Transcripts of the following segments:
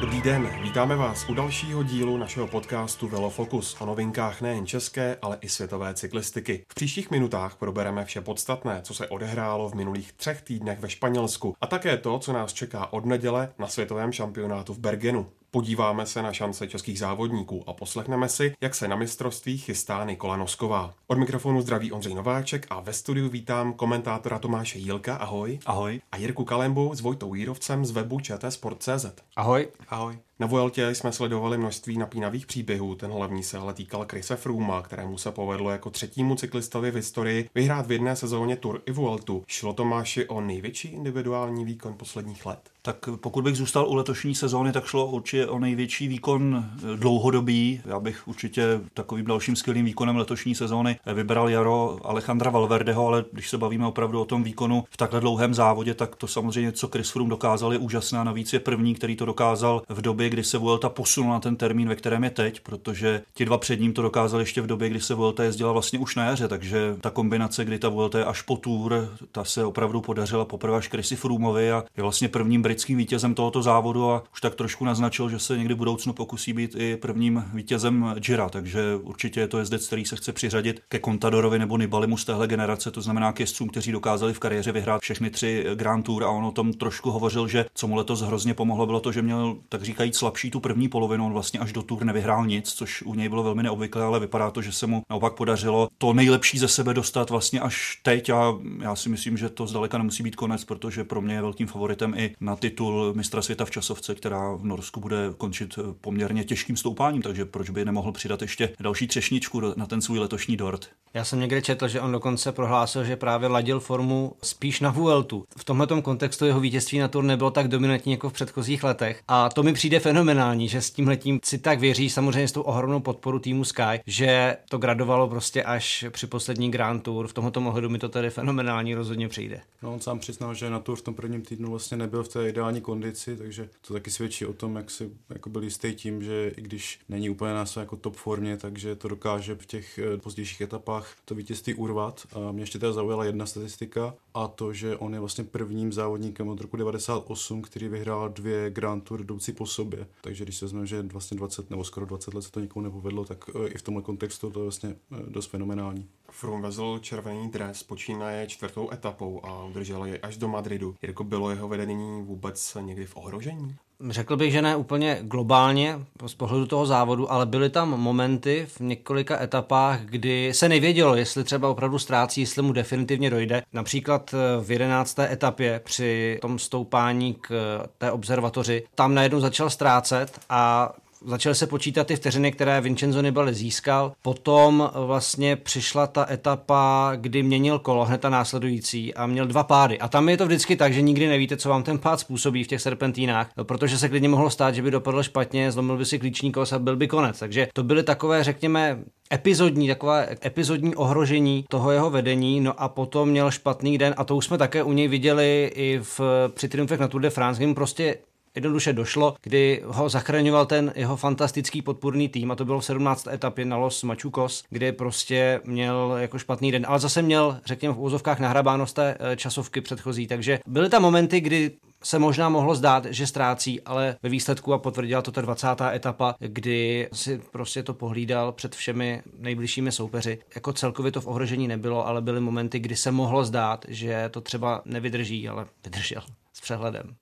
Dobrý den, vítáme vás u dalšího dílu našeho podcastu Velofocus o novinkách nejen české, ale i světové cyklistiky. V příštích minutách probereme vše podstatné, co se odehrálo v minulých třech týdnech ve Španělsku a také to, co nás čeká od neděle na světovém šampionátu v Bergenu. Podíváme se na šance českých závodníků a poslechneme si, jak se na mistrovství chystá Nikola Nosková. Od mikrofonu zdraví Ondřej Nováček a ve studiu vítám komentátora Tomáše Jílka, ahoj. Ahoj. A Jirku Kalembu s Vojtou Jírovcem z webu ČT Ahoj. Ahoj. Na Vueltě jsme sledovali množství napínavých příběhů, ten hlavní se ale týkal Krise Frooma, kterému se povedlo jako třetímu cyklistovi v historii vyhrát v jedné sezóně Tour i Vueltu. Šlo Tomáši o největší individuální výkon posledních let? Tak pokud bych zůstal u letošní sezóny, tak šlo určitě o největší výkon dlouhodobý. Já bych určitě takovým dalším skvělým výkonem letošní sezóny vybral Jaro Alejandra Valverdeho, ale když se bavíme opravdu o tom výkonu v takhle dlouhém závodě, tak to samozřejmě, co Chris Froome dokázal, je úžasné. Navíc je první, který to dokázal v době, kdy se Vuelta posunula na ten termín, ve kterém je teď, protože ti dva před ním to dokázali ještě v době, kdy se Vuelta jezdila vlastně už na jaře, takže ta kombinace, kdy ta Vuelta je až po Tour, ta se opravdu podařila poprvé až Chrisi Froomovi a je vlastně prvním britským vítězem tohoto závodu a už tak trošku naznačil, že se někdy v budoucnu pokusí být i prvním vítězem Gira, takže určitě je to jezdec, který se chce přiřadit ke Contadorovi nebo Nibalimu z téhle generace, to znamená k jezdcům, kteří dokázali v kariéře vyhrát všechny tři Grand Tour a on o tom trošku hovořil, že co mu letos hrozně pomohlo, bylo to, že měl tak říkajíc slabší tu první polovinu, on vlastně až do Tour nevyhrál nic, což u něj bylo velmi neobvyklé, ale vypadá to, že se mu naopak podařilo to nejlepší ze sebe dostat vlastně až teď a já si myslím, že to zdaleka nemusí být konec, protože pro mě je velkým favoritem i na titul mistra světa v časovce, která v Norsku bude končit poměrně těžkým stoupáním, takže proč by nemohl přidat ještě další třešničku na ten svůj letošní dort. Já jsem někde četl, že on dokonce prohlásil, že právě ladil formu spíš na Vueltu. V tomto kontextu jeho vítězství na Tour nebylo tak dominantní jako v předchozích letech a to mi přijde fenomenální, že s tím letím si tak věří, samozřejmě s tou ohromnou podporu týmu Sky, že to gradovalo prostě až při poslední Grand Tour. V tomto ohledu mi to tedy fenomenální rozhodně přijde. No, on sám přiznal, že na Tour v tom prvním týdnu vlastně nebyl v té ideální kondici, takže to taky svědčí o tom, jak si jako byl jistý tím, že i když není úplně na své jako top formě, takže to dokáže v těch eh, pozdějších etapách to vítězství urvat. A mě ještě teda zaujala jedna statistika a to, že on je vlastně prvním závodníkem od roku 98, který vyhrál dvě Grand Tour jdoucí po sobě. Takže když se vezmeme, že vlastně 20 nebo skoro 20 let se to nikomu nepovedlo, tak eh, i v tomhle kontextu to je vlastně eh, dost fenomenální. Froome vezl červený dres, počínaje čtvrtou etapou a udržel je až do Madridu. Jako bylo jeho vedení vůbec někdy v ohrožení? Řekl bych, že ne úplně globálně z pohledu toho závodu, ale byly tam momenty v několika etapách, kdy se nevědělo, jestli třeba opravdu ztrácí, jestli mu definitivně dojde. Například eh, v jedenácté etapě při tom stoupání k té observatoři, tam najednou začal ztrácet a začaly se počítat ty vteřiny, které Vincenzo Nibali získal. Potom vlastně přišla ta etapa, kdy měnil kolo, hned ta následující a měl dva pády. A tam je to vždycky tak, že nikdy nevíte, co vám ten pád způsobí v těch serpentínách, protože se klidně mohlo stát, že by dopadl špatně, zlomil by si klíční kos a byl by konec. Takže to byly takové, řekněme, epizodní, takové epizodní ohrožení toho jeho vedení, no a potom měl špatný den a to už jsme také u něj viděli i v, při triumfech na Tour de France, kdy mu prostě jednoduše došlo, kdy ho zachraňoval ten jeho fantastický podpůrný tým a to bylo v 17. etapě na Los Machucos, kde prostě měl jako špatný den, ale zase měl, řekněme v úzovkách nahrabáno z té eh, časovky předchozí, takže byly tam momenty, kdy se možná mohlo zdát, že ztrácí, ale ve výsledku a potvrdila to ta 20. etapa, kdy si prostě to pohlídal před všemi nejbližšími soupeři. Jako celkově to v ohrožení nebylo, ale byly momenty, kdy se mohlo zdát, že to třeba nevydrží, ale vydržel s přehledem.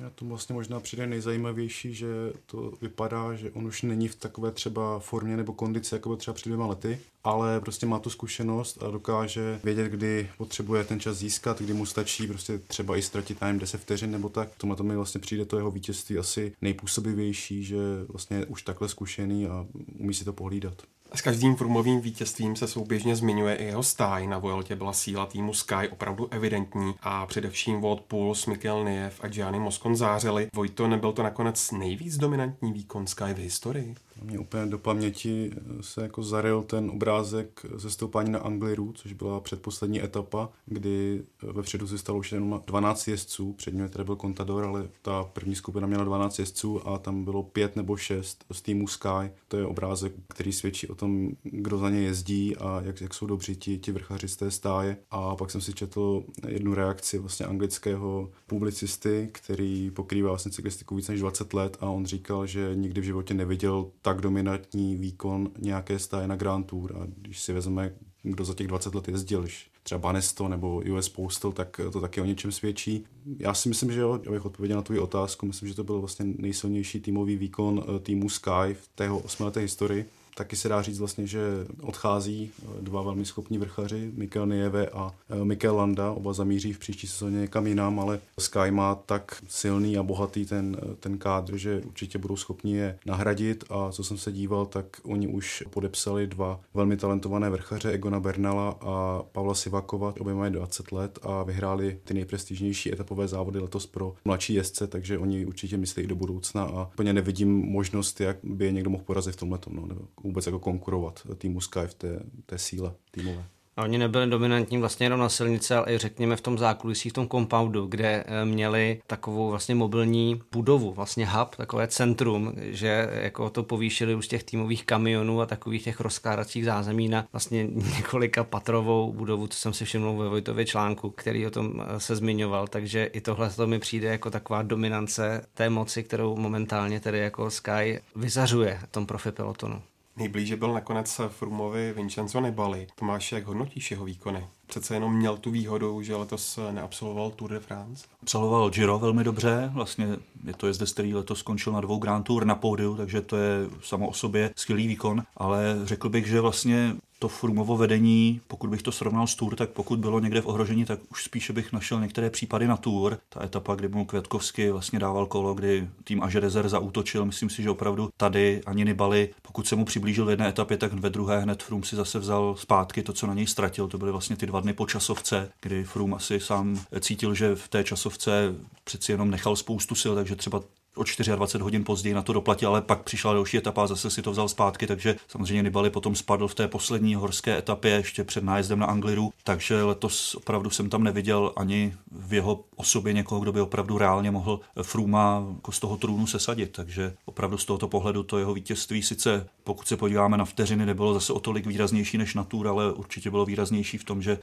Já to vlastně možná přijde nejzajímavější, že to vypadá, že on už není v takové třeba formě nebo kondici, jako byl třeba před dvěma lety, ale prostě má tu zkušenost a dokáže vědět, kdy potřebuje ten čas získat, kdy mu stačí prostě třeba i ztratit na 10 vteřin nebo tak. Tomu to mi vlastně přijde to jeho vítězství asi nejpůsobivější, že vlastně je už takhle zkušený a umí si to pohlídat. S každým frumovým vítězstvím se souběžně zmiňuje i jeho stáj. Na Vueltě byla síla týmu Sky opravdu evidentní a především Wout Puls, Mikel Niev a Gianni Moscon zářili. Vojto, nebyl to nakonec nejvíc dominantní výkon Sky v historii? Mě úplně do paměti se jako zaril ten obrázek ze stoupání na Angliru, což byla předposlední etapa, kdy vepředu se stalo už jenom 12 jezdců, před ním tady byl Contador, ale ta první skupina měla 12 jezdců a tam bylo pět nebo šest z týmu Sky. To je obrázek, který svědčí o tom, kdo za ně jezdí a jak, jak jsou dobří ti, ti vrchaři z té stáje. A pak jsem si četl jednu reakci vlastně anglického publicisty, který pokrývá vlastně cyklistiku více než 20 let a on říkal, že nikdy v životě neviděl tak dominantní výkon nějaké stáje na Grand Tour. A když si vezmeme, kdo za těch 20 let jezdil, třeba Banesto nebo US Postal, tak to taky o něčem svědčí. Já si myslím, že jo, abych odpověděl na tvou otázku, myslím, že to byl vlastně nejsilnější týmový výkon eh, týmu Sky v tého osmileté historii. Taky se dá říct vlastně, že odchází eh, dva velmi schopní vrchaři, Mikel Nieve a eh, Mikel Landa, oba zamíří v příští sezóně někam jinam, ale Sky má tak silný a bohatý ten, eh, ten kádr, že určitě budou schopni je nahradit. A co jsem se díval, tak oni už podepsali dva velmi talentované vrchaře, Egona Bernala a Pavla Sivakova, obě mají 20 let a vyhráli ty nejprestižnější etapové závody letos pro mladší jezdce, takže oni určitě myslí do budoucna. A úplně nevidím možnost, jak by je někdo mohl porazit v tomhle. No, nebo vůbec jako konkurovat týmu Sky v té, té síle týmové. A oni nebyli dominantní vlastně jenom na silnici, ale i řekněme v tom zákulisí, v tom compoundu, kde eh, měli takovou vlastně mobilní budovu, vlastně hub, takové centrum, že jako to povýšili už těch týmových kamionů a takových těch rozkládacích zázemí na vlastně několika patrovou budovu, co jsem si všiml ve Vojtově článku, který o tom eh, se zmiňoval, takže i tohle to mi přijde jako taková dominance té moci, kterou momentálně tedy jako Sky vyzařuje v tom profi pelotonu. Nejblíže byl nakonec Frumovi Vincenzo Nibali. Tomáš, jak hodnotíš jeho výkony? Přece jenom měl tu výhodu, že letos neabsolvoval Tour de France. Absolvoval Giro velmi dobře, vlastně je to jezdec, který letos skončil na dvou Grand Tour na pódiu, takže to je samo o sobě skvělý výkon, ale řekl bych, že vlastně to Frumovo vedení, pokud bych to srovnal s Tour, tak pokud bylo někde v ohrožení, tak už spíše bych našel některé případy na Tour. Ta etapa, kdy mu Květkovsky vlastně dával kolo, kdy tým Ažerezer zautočil, myslím si, že opravdu tady ani Nibali, pokud se mu přiblížil v jedné etapě, tak ve druhé hned Frum si zase vzal zpátky to, co na něj ztratil. To byly vlastně ty dva dny po časovce, kdy Frum asi sám cítil, že v té časovce přeci jenom nechal spoustu sil, takže třeba o 24 hodin později na to doplatil, ale pak přišla další etapa a zase si to vzal zpátky, takže samozřejmě Nibali potom spadl v té poslední horské etapě ještě před nájezdem na Angliru, takže letos opravdu jsem tam neviděl ani v jeho osobě někoho, kdo by opravdu reálně mohl Fruma jako z toho trůnu sesadit, takže opravdu z tohoto pohledu to jeho vítězství sice, pokud se podíváme na vteřiny, nebylo zase o tolik výraznější než na Tour, ale určitě bylo výraznější v tom, že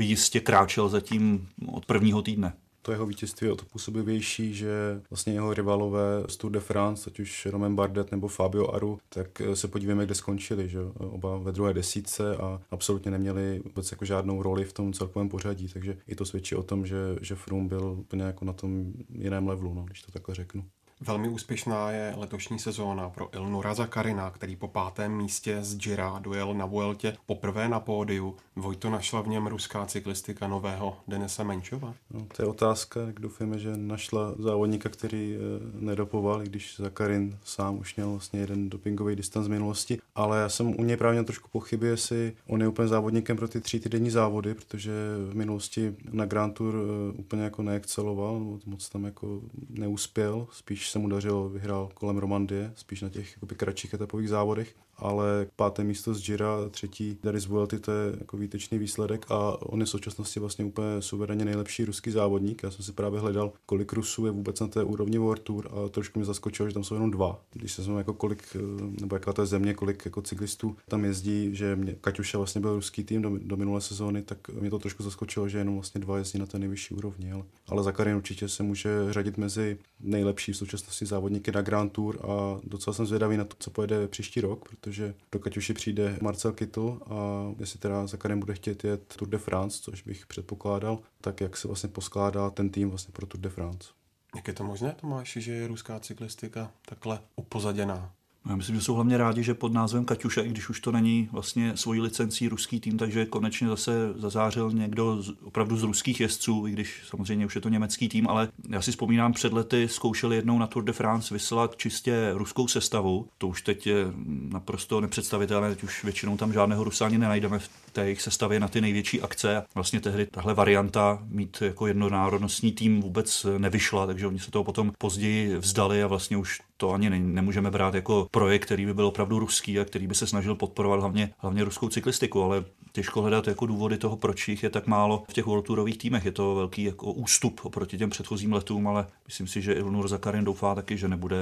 jistě kráčel zatím od prvního týdne to jeho vítězství je o to působivější, že vlastně jeho rivalové z Tour de France, ať už Romain Bardet nebo Fabio Aru, tak eh, se podívejme, kde skončili, že oba ve druhé desítce a absolutně neměli vůbec jako žádnou roli v tom celkovém pořadí, takže i to svědčí o tom, že, že Froome byl úplně jako na tom jiném levelu, no, když to takhle řeknu. Velmi úspěšná je letošní sezóna pro Ilnura Zakarina, který po pátém místě z Gira dojel na Vueltě poprvé na pódiu. Vojto našla v něm ruská cyklistika nového Denisa Menčova? No, to je otázka, jak doufáme, že našla závodníka, který e, nedopoval, i když Zakarin sám už měl vlastně jeden dopingový distanc z minulosti, ale já jsem u něj právě trošku pochybil, jestli on je úplně závodníkem pro ty tři týdenní závody, protože v minulosti na Grand Tour e, úplně jako neexceloval, moc tam jako neuspěl, spíš se mu dařilo, vyhrál kolem Romandie, spíš na těch jakoby, kratších etapových závodech ale páté místo z Jira, třetí Darius Vuelty, to je jako výtečný výsledek a on je v současnosti vlastně úplně suverénně nejlepší ruský závodník. Já jsem si právě hledal, kolik Rusů je vůbec na té úrovni World Tour a trošku mě zaskočilo, že tam jsou jenom dva. Když se jsme jako kolik, eh, nebo jaká to je země, kolik jako cyklistů tam jezdí, že mě, Kaťuša vlastně byl ruský tým do, do minulé sezóny, tak mě to trošku zaskočilo, že jenom vlastně dva jezdí na té nejvyšší úrovni. Ale, ale Zakarin určitě se může řadit mezi nejlepší v současnosti závodníky na Grand Tour a docela jsem zvědavý na to, co pojede příští rok, protože do Kaťuši přijde Marcel Kittel a jestli teda Zakarem bude chtět jet Tour de France, což bych předpokládal, tak jak se vlastně poskládá ten tým vlastně pro Tour de France. Jak je to možné, Tomáši, že je ruská cyklistika takhle upozaděná? Já myslím, že jsou hlavně rádi, že pod názvem Kaťuša, i když už to není vlastně svojí licencí ruský tým, takže konečně zase zazářil někdo z, opravdu z ruských jezdců, i když samozřejmě už je to německý tým, ale já si vzpomínám, před lety zkoušeli jednou na Tour de France vyslat čistě ruskou sestavu. To už teď je naprosto nepředstavitelné, teď už většinou tam žádného Rusa ani nenajdeme v té jejich sestavě na ty největší akce. Vlastně tehdy tahle varianta mít jako jednonárodnostní tým vůbec nevyšla, takže oni se toho potom později vzdali a vlastně už to ani ne, nemůžeme brát jako projekt, který by byl opravdu ruský a který by se snažil podporovat hlavně, hlavně ruskou cyklistiku, ale těžko hledat jako důvody toho, proč jich je tak málo v těch World Tourových týmech. Je to velký jako ústup oproti těm předchozím letům, ale myslím si, že Ilnur Zakarin doufá taky, že nebude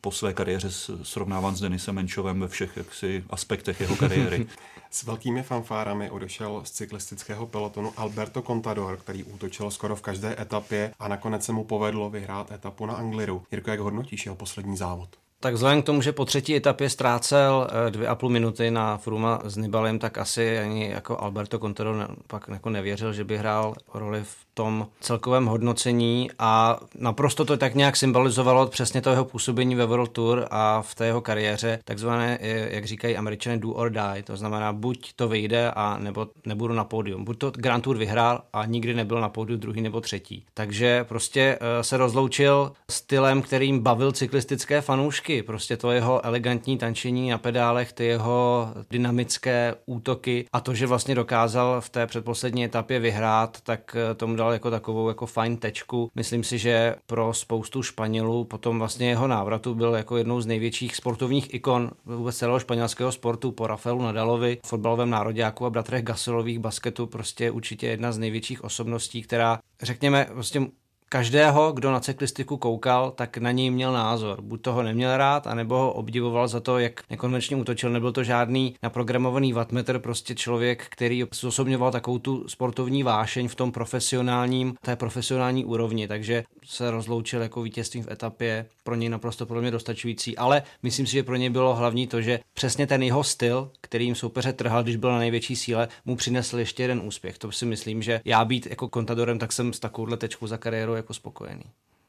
po své kariéře srovnáván s Denisem Menčovem ve všech jaksi, aspektech jeho kariéry. s velkými fanfárami odešel z cyklistického pelotonu Alberto Contador, který útočil skoro v každé etapě a nakonec se mu povedlo vyhrát etapu na Angliru. Jirko, jak hodnotíš jeho poslední závod? Tak vzhledem k tomu, že po třetí etapě ztrácel eh, dvě a půl minuty na Fruma s Nibalem, tak asi ani jako Alberto Contador pak jako nevěřil, že by hrál roli v tom celkovém hodnocení a naprosto to tak nějak symbolizovalo přesně to jeho působení ve World Tour a v té jeho kariéře, takzvané, eh, jak říkají američané, do or die, to znamená buď to vyjde a nebo nebudu na pódium. Buď to Grand Tour vyhrál a nikdy nebyl na pódiu druhý nebo třetí. Takže prostě eh, se rozloučil stylem, kterým bavil cyklistické fanoušky. Prostě to jeho elegantní tančení na pedálech, ty jeho dynamické útoky a to, že vlastně dokázal v té předposlední etapě vyhrát, tak eh, tomu dal bral jako takovou jako fajn tečku. Myslím si, že pro spoustu Španělů potom vlastně jeho návratu byl jako jednou z největších sportovních ikon vůbec celého španělského sportu po Rafaelu Nadalovi, fotbalovém nároďáku a bratrech Gasolových basketu, prostě určitě jedna z největších osobností, která řekněme, prostě každého, kdo na cyklistiku koukal, tak na něj měl názor. Buď toho neměl rád, anebo ho obdivoval za to, jak nekonvenčně útočil. Nebyl to žádný naprogramovaný wattmetr, prostě člověk, který zosobňoval takovou tu sportovní vášeň v tom profesionálním, té profesionální úrovni, takže se rozloučil jako vítězstvím v etapě, pro něj naprosto pro mě dostačující, ale myslím si, že pro něj bylo hlavní to, že přesně ten jeho styl, kterým soupeře trhal, když byl na největší síle, mu přinesl ještě jeden úspěch. To si myslím, že já být jako kontadorem, tak jsem s takovouhle tečkou za kariéru jako spokojený.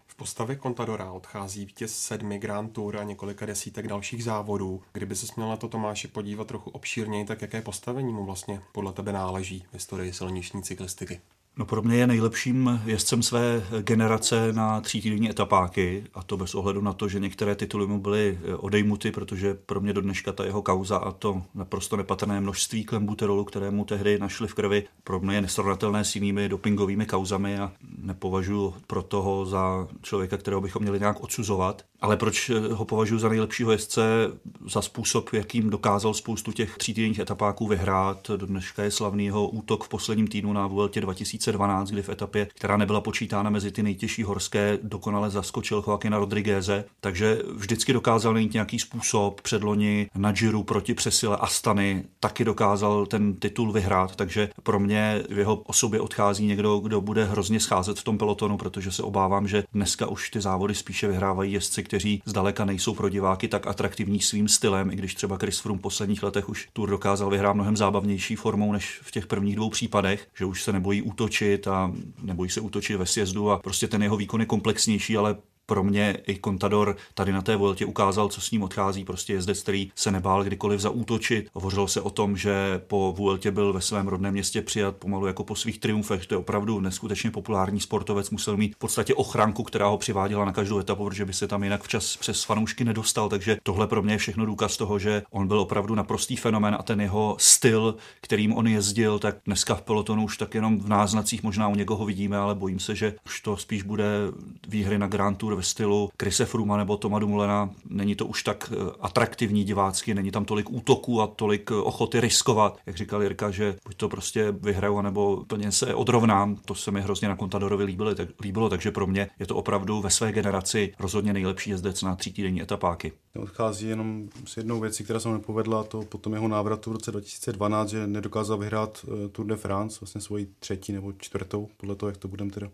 V postavě Contadora odchází vítěz sedmi Grand Tour a několika desítek dalších závodů. Kdyby se směl na to Tomáši podívat trochu obšírněji, tak jaké postavení mu vlastně podle tebe náleží v historii silniční cyklistiky? No pro mě je nejlepším jezdcem své generace na týdenní etapáky a to bez ohledu na to, že některé tituly mu byly eh, odejmuty, protože pro mě do dneška ta jeho kauza a to naprosto nepatrné množství klembuterolu, které mu tehdy našli v krvi, pro mě je nesrovnatelné s jinými dopingovými kauzami a nepovažuji pro toho za člověka, kterého bychom měli nějak odsuzovat. Ale proč eh, ho považuji za nejlepšího jezdce, za způsob, jakým dokázal spoustu těch týdenních etapáků vyhrát. Do dneška je slavný jeho útok v posledním týdnu na Vueltě 2012, kdy v etapě, která nebyla počítána mezi ty nejtěžší horské, dokonale zaskočil Joaquina Rodrigueze. Takže vždycky dokázal najít nějaký způsob. Předloni na Giro proti přesile Astany taky dokázal ten titul vyhrát. Takže pro mě v jeho osobě odchází někdo, kdo bude hrozně scházet v tom pelotonu, protože se obávám, že dneska už ty závody spíše vyhrávají jezdci, kteří zdaleka nejsou pro diváky tak atraktivní svým stylem, i když třeba Chris Froome v posledních letech už Tour dokázal vyhrát mnohem zábavnější formou než v těch prvních dvou případech, že už se nebojí útočit a nebojí se útočit ve sjezdu a prostě ten jeho výkon je komplexnější, ale pro mě i Contador tady na té Vueltě ukázal, co s ním odchází. Prostě jezdec, který se nebál kdykoliv zaútočit. Hovořilo se o tom, že po Vueltě byl ve svém rodném městě přijat pomalu jako po svých triumfech. To je opravdu neskutečně populární sportovec. Musel mít v podstatě ochranku, která ho přiváděla na každou etapu, protože by se tam jinak včas přes fanoušky nedostal. Takže tohle pro mě je všechno důkaz toho, že on byl opravdu naprostý fenomen a ten jeho styl, kterým on jezdil, tak dneska v pelotonu už tak jenom v náznacích možná u někoho vidíme, ale bojím se, že už to spíš bude výhry na Grand Tour ve stylu Krise Fruma nebo Toma Dumulena. Není to už tak eh, atraktivní divácky, není tam tolik útoků a tolik eh, ochoty riskovat. Jak říkal Jirka, že buď to prostě vyhraju, nebo plně se odrovnám. To se mi hrozně na Contadorovi líbilo, tak, líbilo, takže pro mě je to opravdu ve své generaci rozhodně nejlepší jezdec na týdenní etapáky. Odchází jenom s jednou věcí, která se mu nepovedla, to potom jeho návratu v roce 2012, že nedokázal vyhrát eh, Tour de France, vlastně svoji třetí nebo čtvrtou, podle toho, jak to budeme teda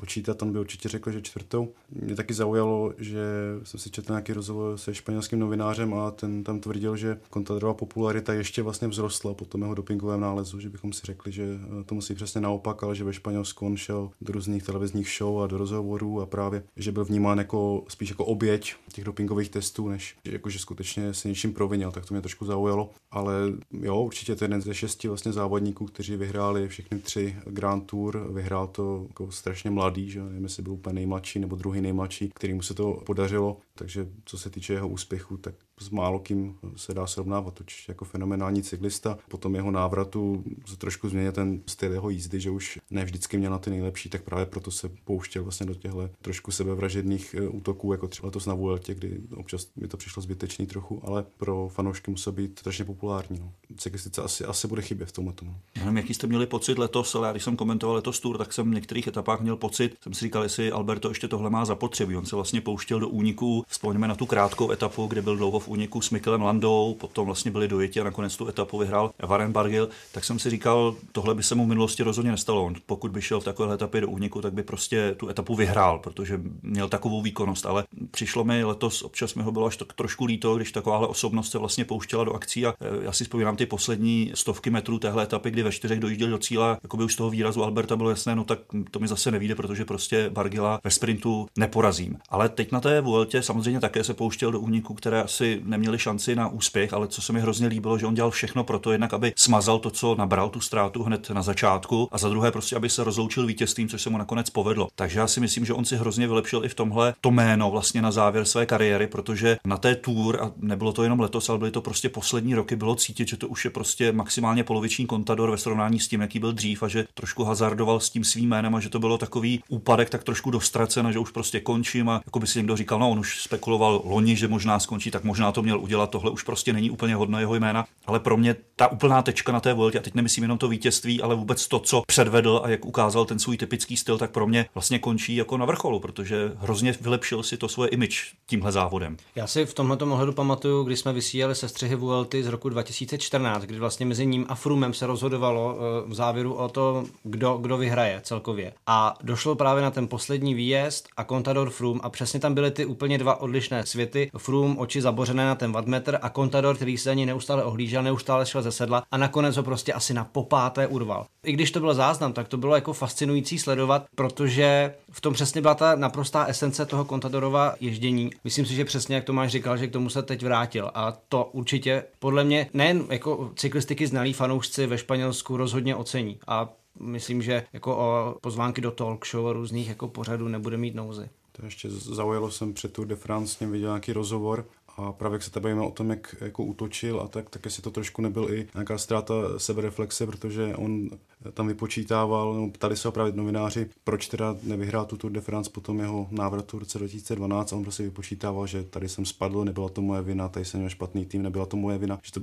počítat, on by určitě řekl, že čtvrtou. Mě taky zaujalo, že jsem si četl nějaký rozhovor se španělským novinářem a ten tam tvrdil, že Contadorova popularita ještě vlastně vzrostla po tom jeho dopingovém nálezu, že bychom si řekli, že eh, to musí přesně naopak, ale že ve Španělsku on šel do různých televizních show a do rozhovorů a právě, že byl vnímán jako spíš jako oběť těch dopingových testů, než jako, že skutečně se něčím provinil, tak to mě trošku zaujalo. Ale jo, určitě to je jeden ze šesti vlastně závodníků, kteří vyhráli všechny tři Grand Tour. Vyhrál to jako strašně mladý, že nevím, jestli byl úplně nejmladší nebo druhý nejmladší, kterýmu se to podařilo. Takže co se týče jeho úspěchu, tak s málo kým se dá srovnávat. Určitě jako fenomenální cyklista. Potom jeho návratu se trošku změnil ten styl jeho jízdy, že už ne vždycky měl na ty nejlepší, tak právě proto se pouštěl vlastně do těchto trošku sebevražedných eh, útoků, jako třeba letos na Vueltě, kdy občas mi to přišlo zbytečný trochu, ale pro fanoušky musel být strašně populární. No. Cyklistice asi, asi bude chybět v tomhle tomu. Já nevím, jaký jste měli pocit letos, ale já když jsem komentoval letos tour, tak jsem v některých etapách měl pocit, jsem si říkal, jestli Alberto ještě tohle má zapotřebí. On se vlastně pouštěl do úniku, vzpomeňme na tu krátkou etapu, kde byl dlouho v úniku s Mikelem Landou, potom vlastně byli dojeti a nakonec tu etapu vyhrál Varen Bargil, tak jsem si říkal, tohle by se mu v minulosti rozhodně nestalo. On, pokud by šel v takové etapě do úniku, tak by prostě tu etapu vyhrál, protože měl takovou výkonnost. Ale přišlo mi letos, občas mi ho bylo až tak trošku líto, když takováhle osobnost se vlastně pouštěla do akcí a e, já si vzpomínám ty poslední stovky metrů téhle etapy, kdy ve čtyřech dojížděl do cíle, jako by už z toho výrazu Alberta bylo jasné, no tak to mi zase nevíde, protože prostě Bargila ve sprintu neporazím. Ale teď na té Vueltě samozřejmě také se pouštěl do úniku, které asi neměli šanci na úspěch, ale co se mi hrozně líbilo, že on dělal všechno pro to, jednak aby smazal to, co nabral tu ztrátu hned na začátku a za druhé prostě, aby se rozloučil vítězstvím, což se mu nakonec povedlo. Takže já si myslím, že on si hrozně vylepšil i v tomhle to jméno vlastně na závěr své kariéry, protože na té tour, a nebylo to jenom letos, ale byly to prostě poslední roky, bylo cítit, že to už je prostě maximálně poloviční kontador ve srovnání s tím, jaký byl dřív a že trošku hazardoval s tím svým jménem a že to bylo takový úpadek tak trošku dostracen že už prostě končím a jako by si někdo říkal, no on už spekuloval loni, že možná skončí, tak možná to měl udělat, tohle už prostě není úplně hodno jeho jména, ale pro mě ta úplná tečka na té Vueltě, a teď nemyslím jenom to vítězství, ale vůbec to, co předvedl a jak ukázal ten svůj typický styl, tak pro mě vlastně končí jako na vrcholu, protože hrozně vylepšil si to svoje image tímhle závodem. Já si v tomhle ohledu pamatuju, když jsme vysílali se střehy Vuelty z roku 2014, kdy vlastně mezi ním a Frumem se rozhodovalo eh, v závěru o to, kdo, kdo vyhraje celkově. A došlo právě na ten poslední výjezd a Contador Frum a přesně tam byly ty úplně dva odlišné světy. Frum oči zabořené na ten wattmetr a Contador, který se ani neustále ohlížel, neustále šel ze sedla a nakonec ho prostě asi na popáté urval. I když to byl záznam, tak to bylo jako fascinující sledovat, protože v tom přesně byla ta naprostá esence toho Contadorova ježdění. Myslím si, že přesně jak Tomáš říkal, že k tomu se teď vrátil a to určitě podle mě nejen jako cyklistiky znalí fanoušci ve Španělsku rozhodně ocení a myslím, že jako o pozvánky do talk show a různých jako pořadů nebude mít nouzy. To ještě zaujalo jsem před Tour de France, jsem viděl nějaký rozhovor a právě jak se tady bavíme o tom, jak jako útočil a tak, tak jestli to trošku nebyl i nějaká ztráta sebereflexe, protože on tam vypočítával, no, ptali se opravdu novináři, proč teda nevyhrál tu Tour de France po tom jeho návratu v roce 2012 a on prostě vypočítával, že tady jsem spadl, nebyla to moje vina, tady jsem měl špatný tým, nebyla to moje vina, že to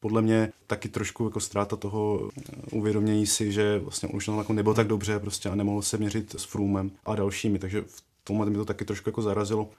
podle mě taky trošku jako ztráta toho uvědomění si, že vlastně už na nebyl tak dobře prostě a nemohl se měřit s Frumem a dalšími, takže v tomhle mi to taky trošku jako zarazilo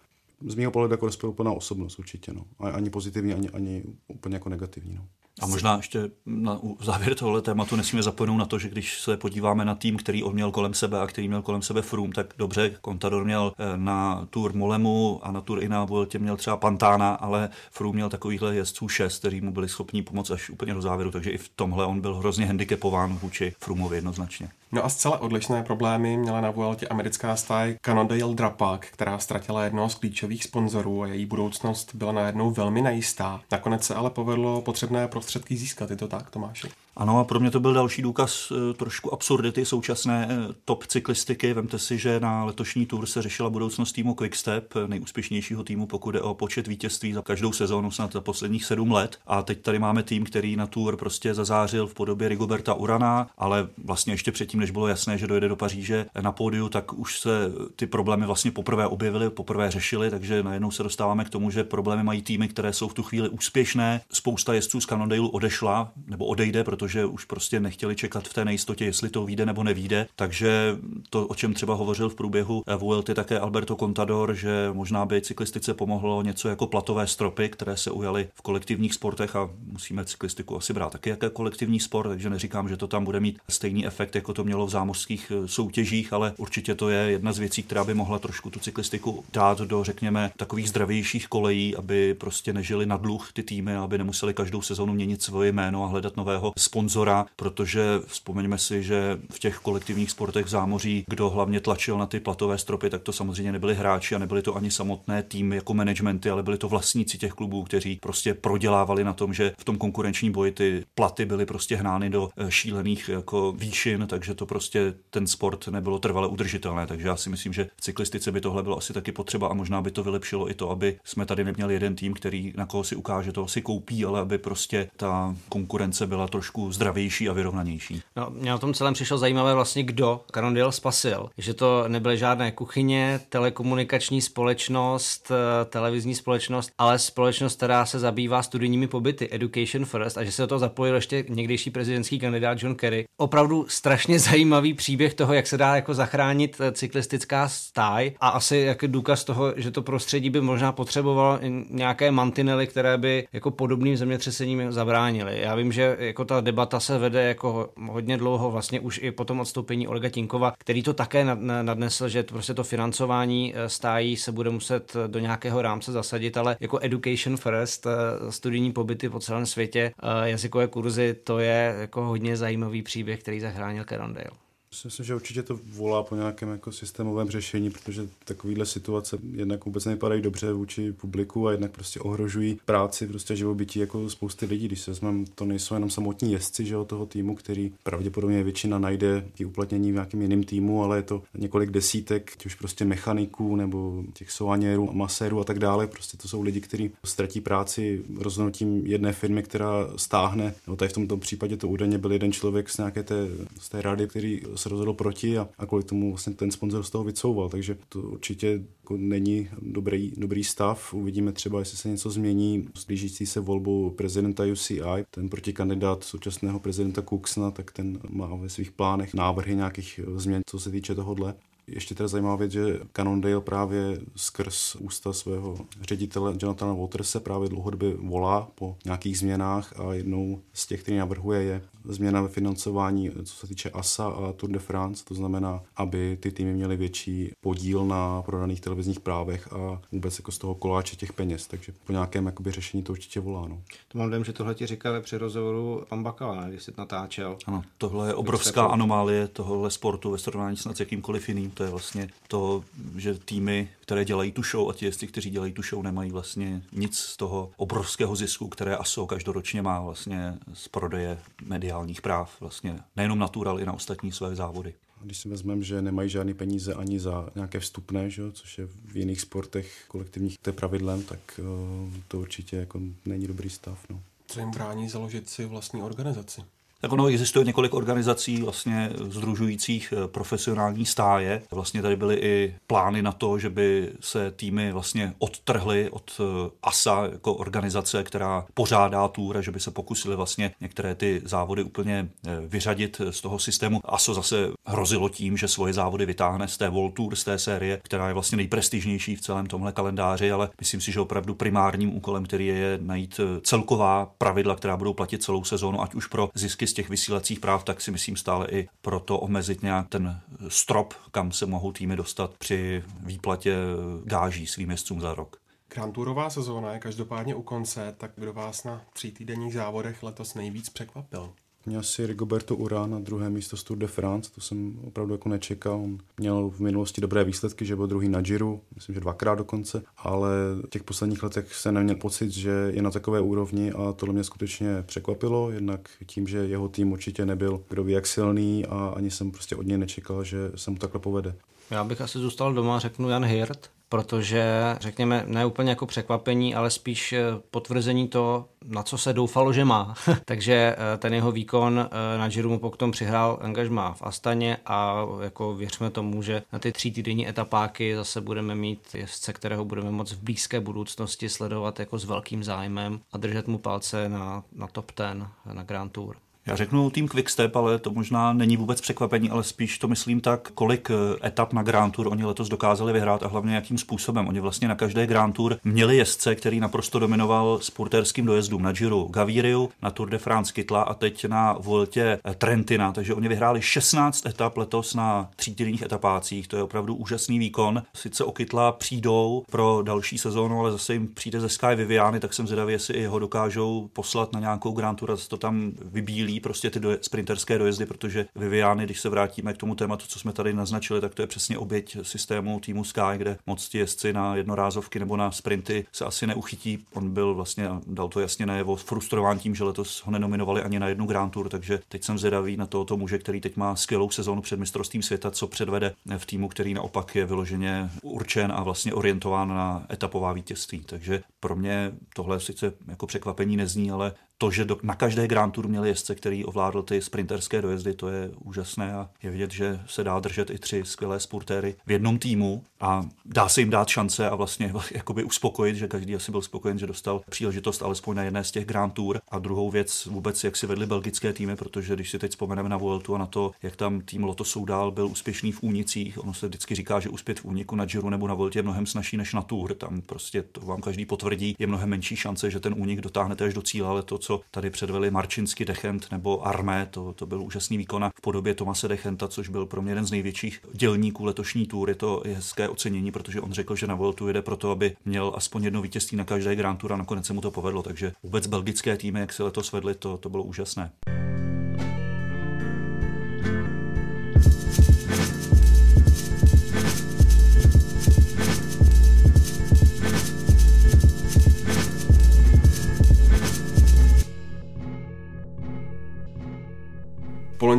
z mého pohledu jako rozporuplná osobnost určitě, no. Ani pozitivní, ani, ani úplně jako negativní, no. A možná ještě na závěr tohle tématu nesmíme zapomenout na to, že když se podíváme na tým, který on měl kolem sebe a který měl kolem sebe Froome, tak dobře, Contador měl eh, na Tour Molemu a na Tour i na Vueltě měl třeba Pantána, ale Froome měl takovýchhle jezdců šest, který mu byli schopni pomoct až úplně do závěru, takže i v tomhle on byl hrozně handicapován vůči Froomovi jednoznačně. No a zcela odlišné problémy měla na Vueltě americká stáj Cannondale Drapak, která ztratila jednoho z klíčových sponzorů a její budoucnost byla najednou velmi nejistá. Nakonec se ale povedlo potřebné prostředky získat. Je to tak, Tomáši? Ano, a pro mě to byl další důkaz e, trošku absurdity současné e, top cyklistiky. Vemte si, že na letošní tour se řešila budoucnost týmu Quickstep, e, nejúspěšnějšího týmu, pokud je o počet vítězství za každou sezónu snad za posledních sedm let. A teď tady máme tým, který na tour prostě zazářil v podobě Rigoberta Urana, ale vlastně ještě předtím, než bylo jasné, že dojede do Paříže na pódiu, tak už se ty problémy vlastně poprvé objevily, poprvé řešily, takže najednou se dostáváme k tomu, že problémy mají týmy, které jsou v tu chvíli úspěšné. Spousta jezdců z Cannondale odešla nebo odejde, protože už prostě nechtěli čekat v té nejistotě, jestli to vyjde nebo nevíde. Takže to, o čem třeba hovořil v průběhu VLT také Alberto Contador, že možná by cyklistice pomohlo něco jako platové stropy, které se ujaly v kolektivních sportech a musíme cyklistiku asi brát taky jako kolektivní sport, takže neříkám, že to tam bude mít stejný efekt, jako to mělo v zámořských eh, soutěžích, ale určitě to je jedna z věcí, která by mohla trošku tu cyklistiku dát do, řekněme, takových zdravějších kolejí, aby prostě nežili na dluh ty týmy, aby nemuseli každou sezonu měnit svoje jméno a hledat nového sponzora, protože vzpomeňme si, že v těch kolektivních sportech v zámoří, kdo hlavně tlačil na ty platové stropy, tak to samozřejmě nebyli hráči a nebyly to ani samotné týmy jako managementy, ale byli to vlastníci těch klubů, kteří prostě prodělávali na tom, že v tom konkurenčním boji ty platy byly prostě hnány do eh, šílených jako výšin, takže to prostě ten sport nebylo trvale udržitelné. Takže já si myslím, že v cyklistice by tohle bylo asi taky potřeba a možná by to vylepšilo i to, aby jsme tady neměli jeden tým, který na koho si ukáže, to si koupí, ale aby prostě ta konkurence byla trošku zdravější a vyrovnanější. No, mě na tom celém přišlo zajímavé vlastně, kdo Cannondale spasil. Že to nebyly žádné kuchyně, telekomunikační společnost, eh, televizní společnost, ale společnost, která se zabývá studijními pobyty, Education First, a že se do toho zapojil ještě někdejší prezidentský kandidát John Kerry. Opravdu strašně zajímavý příběh toho, jak se dá jako zachránit eh, cyklistická stáj a asi jak důkaz toho, že to prostředí by možná potřebovalo nějaké mantinely, které by jako podobným zemětřesením zabránily. Já vím, že jako ta debata se vede jako hodně dlouho, vlastně už i po tom odstoupení Olga Tinkova, který to také nadnesl, že to prostě to financování eh, stájí se bude muset do nějakého rámce zasadit, ale jako education first, eh, studijní pobyty po celém světě, jazykové kurzy, to je jako hodně zajímavý příběh, který zachránil Cannondale. Myslím, že určitě to volá po nějakém jako systémovém řešení, protože takovýhle situace jednak vůbec nevypadají dobře vůči publiku a jednak prostě ohrožují práci, prostě živobytí jako spousty lidí. Když se vezmeme, to nejsou jenom samotní jezdci že, toho týmu, který pravděpodobně většina najde ty uplatnění v nějakém jiném týmu, ale je to několik desítek, ať už prostě mechaniků nebo těch soaněrů, masérů a tak dále. Prostě to jsou lidi, kteří ztratí práci rozhodnutím jedné firmy, která stáhne. No tady v tomto případě to údajně byl jeden člověk z nějaké té, z té rady, který se rozhodl proti a, a kvůli tomu vlastně ten sponzor z toho vycouval, takže to určitě jako není dobrý, dobrý stav. Uvidíme třeba, jestli se něco změní s blížící se volbou prezidenta UCI. Ten protikandidát současného prezidenta Cooksna, tak ten má ve svých plánech návrhy nějakých změn, co se týče tohohle. Ještě teda zajímavá věc, že Cannondale právě skrz ústa svého ředitele Jonathana Waterse právě dlouhodobě volá po nějakých změnách a jednou z těch, který navrhuje, je změna ve financování, co se týče ASA a Tour de France, to znamená, aby ty týmy měly větší podíl na prodaných televizních právech a vůbec jako z toho koláče těch peněz, takže po nějakém jakoby, řešení to určitě volá. No. To mám dojem, že tohle ti říkal při rozhovoru pan Bakala, když jsi natáčel. Ano, tohle je obrovská anomálie tohohle sportu ve srovnání s jakýmkoliv jiným. To je vlastně to, že týmy, které dělají tu show a ti jezdci, kteří dělají tu show, nemají vlastně nic z toho obrovského zisku, které ASO každoročně má vlastně z prodeje mediálních práv. Vlastně nejenom Natural, i na ostatní své závody. Když si vezmeme, že nemají žádné peníze ani za nějaké vstupné, že, což je v jiných sportech kolektivních to je pravidlem, tak uh, to určitě jako není dobrý stav. No. Co jim brání založit si vlastní organizaci? Tak ono existuje několik organizací vlastně združujících eh, profesionální stáje. Vlastně tady byly i plány na to, že by se týmy vlastně odtrhly od eh, ASA jako organizace, která pořádá tour, že by se pokusili vlastně některé ty závody úplně eh, vyřadit z toho systému. ASO zase hrozilo tím, že svoje závody vytáhne z té World Tour, z té série, která je vlastně nejprestižnější v celém tomhle kalendáři, ale myslím si, že opravdu primárním úkolem, který je najít celková pravidla, která budou platit celou sezónu, ať už pro zisky těch vysílacích práv, tak si myslím stále i proto omezit nějak ten strop, kam se mohou týmy dostat při výplatě gáží svým městcům za rok. Grand Tourová sezóna je každopádně u konce, tak kdo vás na tří týdenních závodech letos nejvíc překvapil? Mě asi Rigoberto Urán na druhé místo z Tour de France, to jsem opravdu jako nečekal. On měl v minulosti dobré výsledky, že byl druhý na Giro, myslím, že dvakrát dokonce, ale v těch posledních letech se neměl pocit, že je na takové úrovni a tohle mě skutečně překvapilo, jednak tím, že jeho tým určitě nebyl kdo ví jak silný a ani jsem prostě od něj nečekal, že se mu takhle povede. Já bych asi zůstal doma, řeknu Jan Hirt, protože řekněme ne úplně jako překvapení, ale spíš eh, potvrzení to, na co se doufalo, že má. Takže eh, ten jeho výkon eh, na Giro mu potom přihrál angažmá v Astaně a jako věřme tomu, že na ty tří týdenní etapáky zase budeme mít jezdce, kterého budeme moc v blízké budoucnosti sledovat jako s velkým zájmem a držet mu palce na, na top ten na Grand Tour. Já řeknu tým Quickstep, ale to možná není vůbec překvapení, ale spíš to myslím tak, kolik eh, etap na Grand Tour oni letos dokázali vyhrát a hlavně jakým způsobem. Oni vlastně na každé Grand Tour měli jezdce, který naprosto dominoval sporterským dojezdům na Giro Gaviriu, na Tour de France Kytla a teď na Voltě eh, Trentina, takže oni vyhráli 16 etap letos na třídenních etapácích. To je opravdu úžasný výkon. Sice o Kytla přijdou pro další sezónu, ale zase jim přijde ze Sky Viviany, tak jsem zvědavý, jestli i ho dokážou poslat na nějakou Grand Tour a to tam vybílí prostě ty doje, sprinterské dojezdy, protože Viviany, když se vrátíme k tomu tématu, co jsme tady naznačili, tak to je přesně oběť systému týmu Sky, kde moc ti jezdci na jednorázovky nebo na sprinty se asi neuchytí. On byl vlastně, dal to jasně najevo, frustrován tím, že letos ho nenominovali ani na jednu Grand Tour, takže teď jsem zvědavý na tohoto muže, který teď má skvělou sezónu před mistrovstvím světa, co předvede v týmu, který naopak je vyloženě určen a vlastně orientován na etapová vítězství. Takže pro mě tohle sice jako překvapení nezní, ale to, že do, na každé Grand Tour měli jezdce, který ovládl ty sprinterské dojezdy, to je úžasné a je vidět, že se dá držet i tři skvělé sportéry v jednom týmu a dá se jim dát šance a vlastně jakoby uspokojit, že každý asi byl spokojen, že dostal příležitost alespoň na jedné z těch Grand Tour. A druhou věc vůbec, jak si vedli belgické týmy, protože když si teď vzpomeneme na Vueltu a na to, jak tam tým Loto Soudal byl úspěšný v únicích, ono se vždycky říká, že úspěch v úniku na Giro nebo na Vueltě je mnohem snažší než na Tour. Tam prostě to vám každý potvrdí, je mnohem menší šance, že ten únik dotáhnete až do cíle, ale to, co tady předveli Marčinsky Dechent nebo Armé, to, to byl úžasný výkon v podobě Tomase Dechenta, což byl pro mě jeden z největších dělníků letošní tour. Je to je hezké ocenění, protože on řekl, že na Voltu jede proto, aby měl aspoň jedno vítězství na každé Grand Tour a nakonec se mu to povedlo. Takže vůbec belgické týmy, jak se letos vedli, to, to bylo úžasné.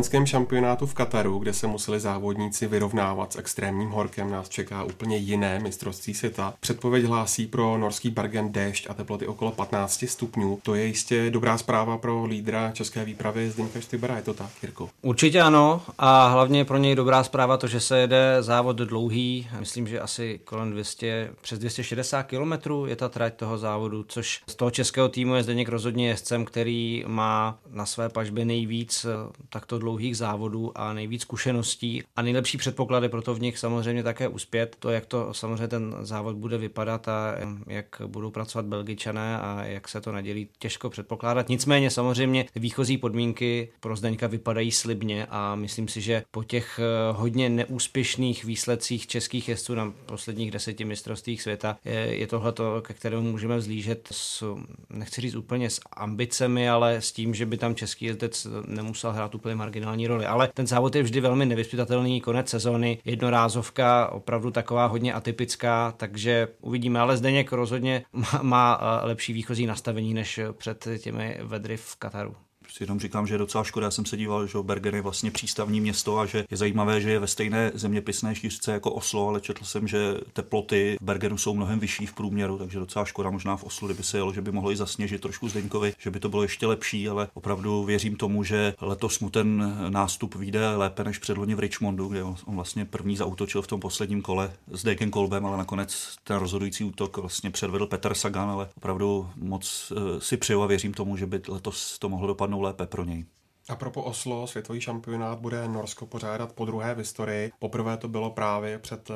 Loňském šampionátu v Kataru, kde se museli závodníci vyrovnávat s extrémním horkem, nás čeká úplně jiné mistrovství světa. Předpověď hlásí pro norský Bergen déšť a teploty okolo 15 stupňů. To je jistě dobrá zpráva pro lídra české výpravy Zdeňka Štybera, je to tak, Jirko? Určitě ano a hlavně pro něj dobrá zpráva to, že se jede závod dlouhý, myslím, že asi kolem 200, přes 260 km je ta trať toho závodu, což z toho českého týmu je Zdeněk rozhodně jezdcem, který má na své pažbě nejvíc takto takto dlouhých závodů a nejvíc zkušeností a nejlepší předpoklady pro to v nich samozřejmě také uspět. To, jak to samozřejmě ten závod bude vypadat a jak budou pracovat Belgičané a jak se to nadělí, těžko předpokládat. Nicméně samozřejmě výchozí podmínky pro Zdeňka vypadají slibně a myslím si, že po těch eh, hodně neúspěšných výsledcích českých jezdců na posledních deseti mistrovstvích světa je, je tohle to, ke kterému můžeme vzlížet s, nechci říct úplně s ambicemi, ale s tím, že by tam český jezdec nemusel hrát úplně marginální roli. Ale ten závod je vždy velmi nevyspytatelný, konec sezóny, jednorázovka, opravdu taková hodně atypická, takže uvidíme, ale Zdeněk rozhodně má, má eh, lepší výchozí nastavení než před těmi vedry v Kataru si jenom říkám, že je docela škoda. Já jsem se díval, že Bergen je vlastně přístavní město a že je zajímavé, že je ve stejné zeměpisné šířce jako Oslo, ale četl jsem, že teploty v Bergenu jsou mnohem vyšší v průměru, takže docela škoda. Možná v Oslu, kdyby se jelo, že by mohlo i zasněžit trošku Zdeňkovi, že by to bylo ještě lepší, ale opravdu věřím tomu, že letos mu ten nástup vyjde lépe než předloni v Richmondu, kde on vlastně první zautočil v tom posledním kole s Dekem Kolbem, ale nakonec ten rozhodující útok vlastně předvedl Petr Sagan, ale opravdu moc eh, si přeju a věřím tomu, že by letos to mohlo dopadnout lépe pro něj. A pro Oslo světový šampionát bude Norsko pořádat po druhé v historii. Poprvé to bylo právě před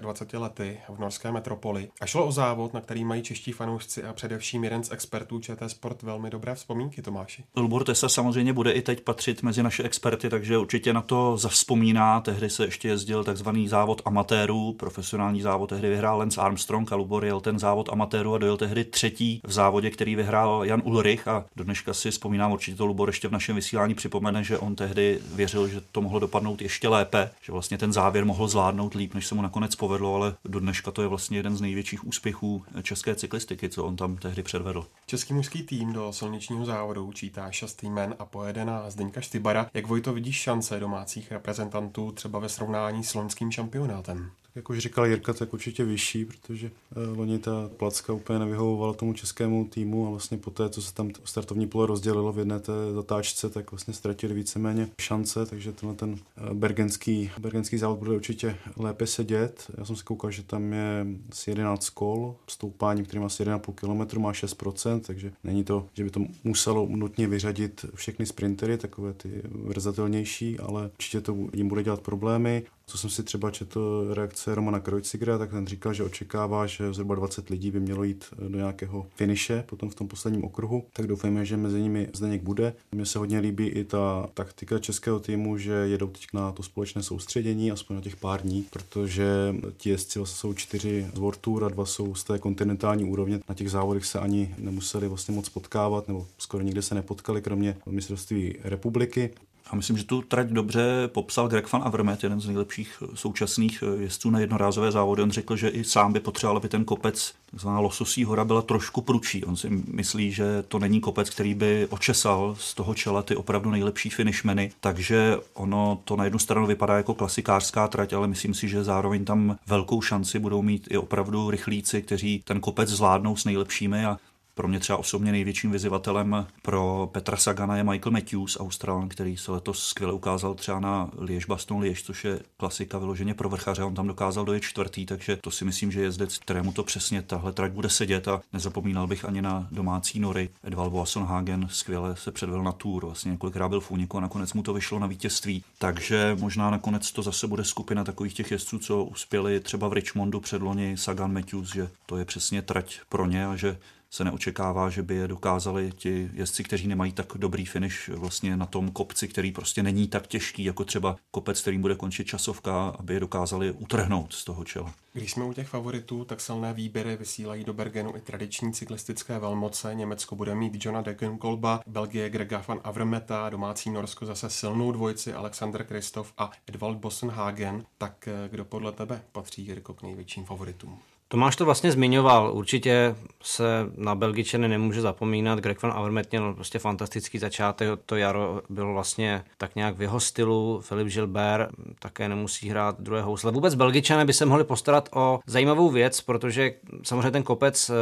24 lety v norské metropoli. A šlo o závod, na který mají čeští fanoušci a především jeden z expertů ČT Sport velmi dobré vzpomínky, Tomáši. Lubor Tesa samozřejmě bude i teď patřit mezi naše experty, takže určitě na to zavzpomíná. Tehdy se ještě jezdil takzvaný závod amatérů, profesionální závod, tehdy vyhrál Lance Armstrong a Lubor jel ten závod amatérů a dojel tehdy třetí v závodě, který vyhrál Jan Ulrich a do dneška si vzpomínám určitě to Lubor ještě v našem vysílání připomene, že on tehdy věřil, že to mohlo dopadnout ještě lépe, že vlastně ten závěr mohl zvládnout líp, než se mu nakonec povedlo, ale do dneška to je vlastně jeden z největších úspěchů české cyklistiky, co on tam tehdy předvedl. Český mužský tým do silničního závodu čítá šest jmen a pojede na Zdeňka Štybara. Jak Vojto vidíš šance domácích reprezentantů třeba ve srovnání s loňským šampionátem? Jak už říkal Jirka, tak určitě vyšší, protože uh, loni ta placka úplně nevyhovovala tomu českému týmu a vlastně po té, co se tam startovní pole rozdělilo v jedné té zatáčce, tak vlastně ztratili víceméně šance, takže tenhle ten uh, bergenský, bergenský závod bude určitě lépe sedět. Já jsem si koukal, že tam je asi 11 kol, stoupání, který má asi 1,5 km, má 6%, takže není to, že by to muselo nutně vyřadit všechny sprintery, takové ty vrzatelnější, ale určitě to jim bude dělat problémy. Co jsem si třeba četl reakce Romana Krojcigra, tak ten říkal, že očekává, že zhruba 20 lidí by mělo jít do nějakého finiše potom v tom posledním okruhu, tak doufejme, že mezi nimi Zdeněk bude. Mně se hodně líbí i ta taktika českého týmu, že jedou teď na to společné soustředění, aspoň na těch pár dní, protože ti jezdci jsou čtyři z World Tour a dva jsou z té kontinentální úrovně. Na těch závodech se ani nemuseli vlastně moc potkávat, nebo skoro nikde se nepotkali, kromě mistrovství republiky. A myslím, že tu trať dobře popsal Greg van Avermaet, jeden z nejlepších současných jezdců na jednorázové závody. On řekl, že i sám by potřeboval, aby ten kopec, takzvaná Lososí hora, byla trošku prudší. On si myslí, že to není kopec, který by očesal z toho čela ty opravdu nejlepší finishmeny. Takže ono to na jednu stranu vypadá jako klasikářská trať, ale myslím si, že zároveň tam velkou šanci budou mít i opravdu rychlíci, kteří ten kopec zvládnou s nejlepšími a pro mě třeba osobně největším vyzývatelem pro Petra Sagana je Michael Matthews, Australan, který se letos skvěle ukázal třeba na Liež Baston Liež, což je klasika vyloženě pro vrchaře. On tam dokázal dojet čtvrtý, takže to si myslím, že jezdec, kterému to přesně tahle trať bude sedět a nezapomínal bych ani na domácí nory. Edvald Boasson-Hagen skvěle se předvedl na tour, vlastně několikrát byl v úniku a nakonec mu to vyšlo na vítězství. Takže možná nakonec to zase bude skupina takových těch jezdců, co uspěli třeba v Richmondu předloni Sagan Matthews, že to je přesně trať pro ně a že se neočekává, že by je dokázali ti jezdci, kteří nemají tak dobrý finish vlastně na tom kopci, který prostě není tak těžký, jako třeba kopec, kterým bude končit časovka, aby je dokázali utrhnout z toho čela. Když jsme u těch favoritů, tak silné výběry vysílají do Bergenu i tradiční cyklistické velmoce. Německo bude mít Johna Degenkolba, Belgie Grega van Avermeta, domácí Norsko zase silnou dvojici Alexander Kristoff a Edvald Bossenhagen. Tak eh, kdo podle tebe patří Jirko k největším favoritům? Tomáš to vlastně zmiňoval, určitě se na Belgičany nemůže zapomínat, Greg van Avermaet měl prostě fantastický začátek, to jaro bylo vlastně tak nějak v jeho stylu, Filip Gilbert také nemusí hrát druhé housle. Vůbec Belgičané by se mohli postarat o zajímavou věc, protože samozřejmě ten kopec eh,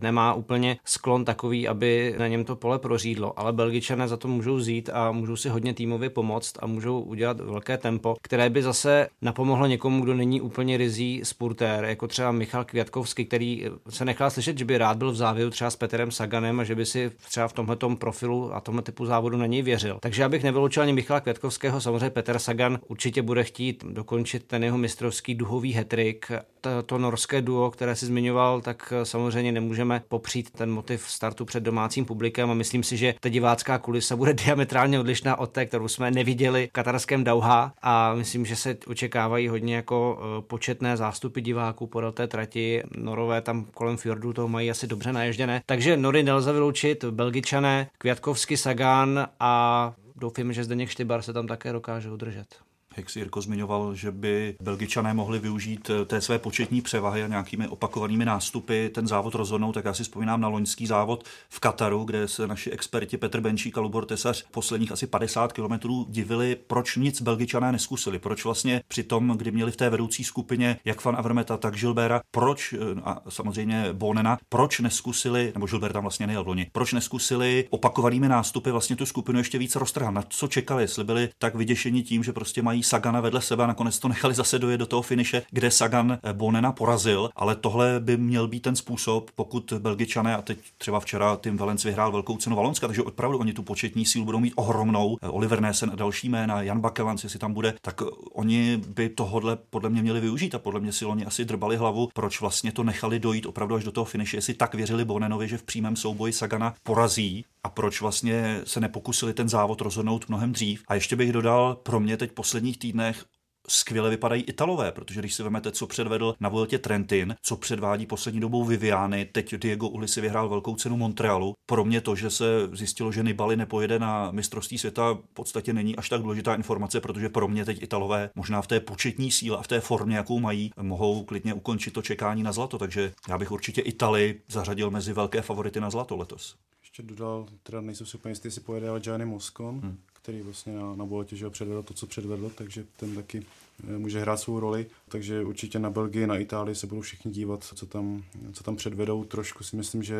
nemá úplně sklon takový, aby na něm to pole prořídlo, ale Belgičané za to můžou zít a můžou si hodně týmově pomoct a můžou udělat velké tempo, které by zase napomohlo někomu, kdo není úplně rizí spurtér, jako třeba Michal Květkovský, který se nechal slyšet, že by rád byl v závěru třeba s Peterem Saganem a že by si třeba v tomhle profilu a tomhle typu závodu na něj věřil. Takže já bych nevyloučil ani Michala Květkovského, samozřejmě Peter Sagan určitě bude chtít dokončit ten jeho mistrovský duhový hetrik. To, norské duo, které si zmiňoval, tak samozřejmě nemůžeme popřít ten motiv startu před domácím publikem a myslím si, že ta divácká kulisa bude diametrálně odlišná od té, kterou jsme neviděli v katarském Dauha a myslím, že se očekávají hodně jako eh, početné zástupy diváků podél té trati. Norové tam kolem fjordu to mají asi dobře naježděné. Takže Nory nelze vyloučit, Belgičané, Květkovsky, Sagan a doufím, že Zdeněk Štybar se tam také dokáže udržet jak si Jirko zmiňoval, že by Belgičané mohli využít eh, té své početní převahy a nějakými opakovanými nástupy ten závod rozhodnout, tak já si vzpomínám na loňský závod v Kataru, kde se naši experti Petr Benčík a Lubor Tesař posledních asi 50 kilometrů divili, proč nic Belgičané neskusili, proč vlastně při tom, kdy měli v té vedoucí skupině jak Fan Avermeta, tak Gilbera, proč eh, a samozřejmě Bonena, proč neskusili, nebo Gilbert tam vlastně nejel v loni, proč neskusili opakovanými nástupy vlastně tu skupinu ještě více roztrhat, na co čekali, jestli byli tak vyděšeni tím, že prostě mají Sagana vedle sebe a nakonec to nechali zase dojet do toho finiše, kde Sagan eh, Bonena porazil, ale tohle by měl být ten způsob, pokud Belgičané, a teď třeba včera Tim Valens vyhrál velkou cenu Valonska, takže opravdu oni tu početní sílu budou mít ohromnou. Eh, Oliver Nesen a další jména, Jan Bakelans, jestli tam bude, tak oni by tohodle podle mě měli využít a podle mě si oni asi drbali hlavu, proč vlastně to nechali dojít opravdu až do toho finiše, jestli tak věřili Bonenovi, že v přímém souboji Sagana porazí a proč vlastně se nepokusili ten závod rozhodnout mnohem dřív. A ještě bych dodal, pro mě teď posledních týdnech skvěle vypadají Italové, protože když si vezmete, co předvedl na Vueltě Trentin, co předvádí poslední dobou Viviany, teď Diego Ulisi vyhrál velkou cenu Montrealu. Pro mě to, že se zjistilo, že Nibali nepojede na mistrovství světa, v podstatě není až tak důležitá informace, protože pro mě teď Italové možná v té početní síle a v té formě, jakou mají, mohou klidně ukončit to čekání na zlato. Takže já bych určitě Itali zařadil mezi velké favority na zlato letos. Ještě dodal, teda nejsem si úplně jistý, jestli pojede ale Gianni Moscon, hmm který vlastně na, na boletě že předvedl to, co předvedl, takže ten taky může hrát svou roli, takže určitě na Belgii, na Itálii se budou všichni dívat, co tam, co tam předvedou. Trošku si myslím, že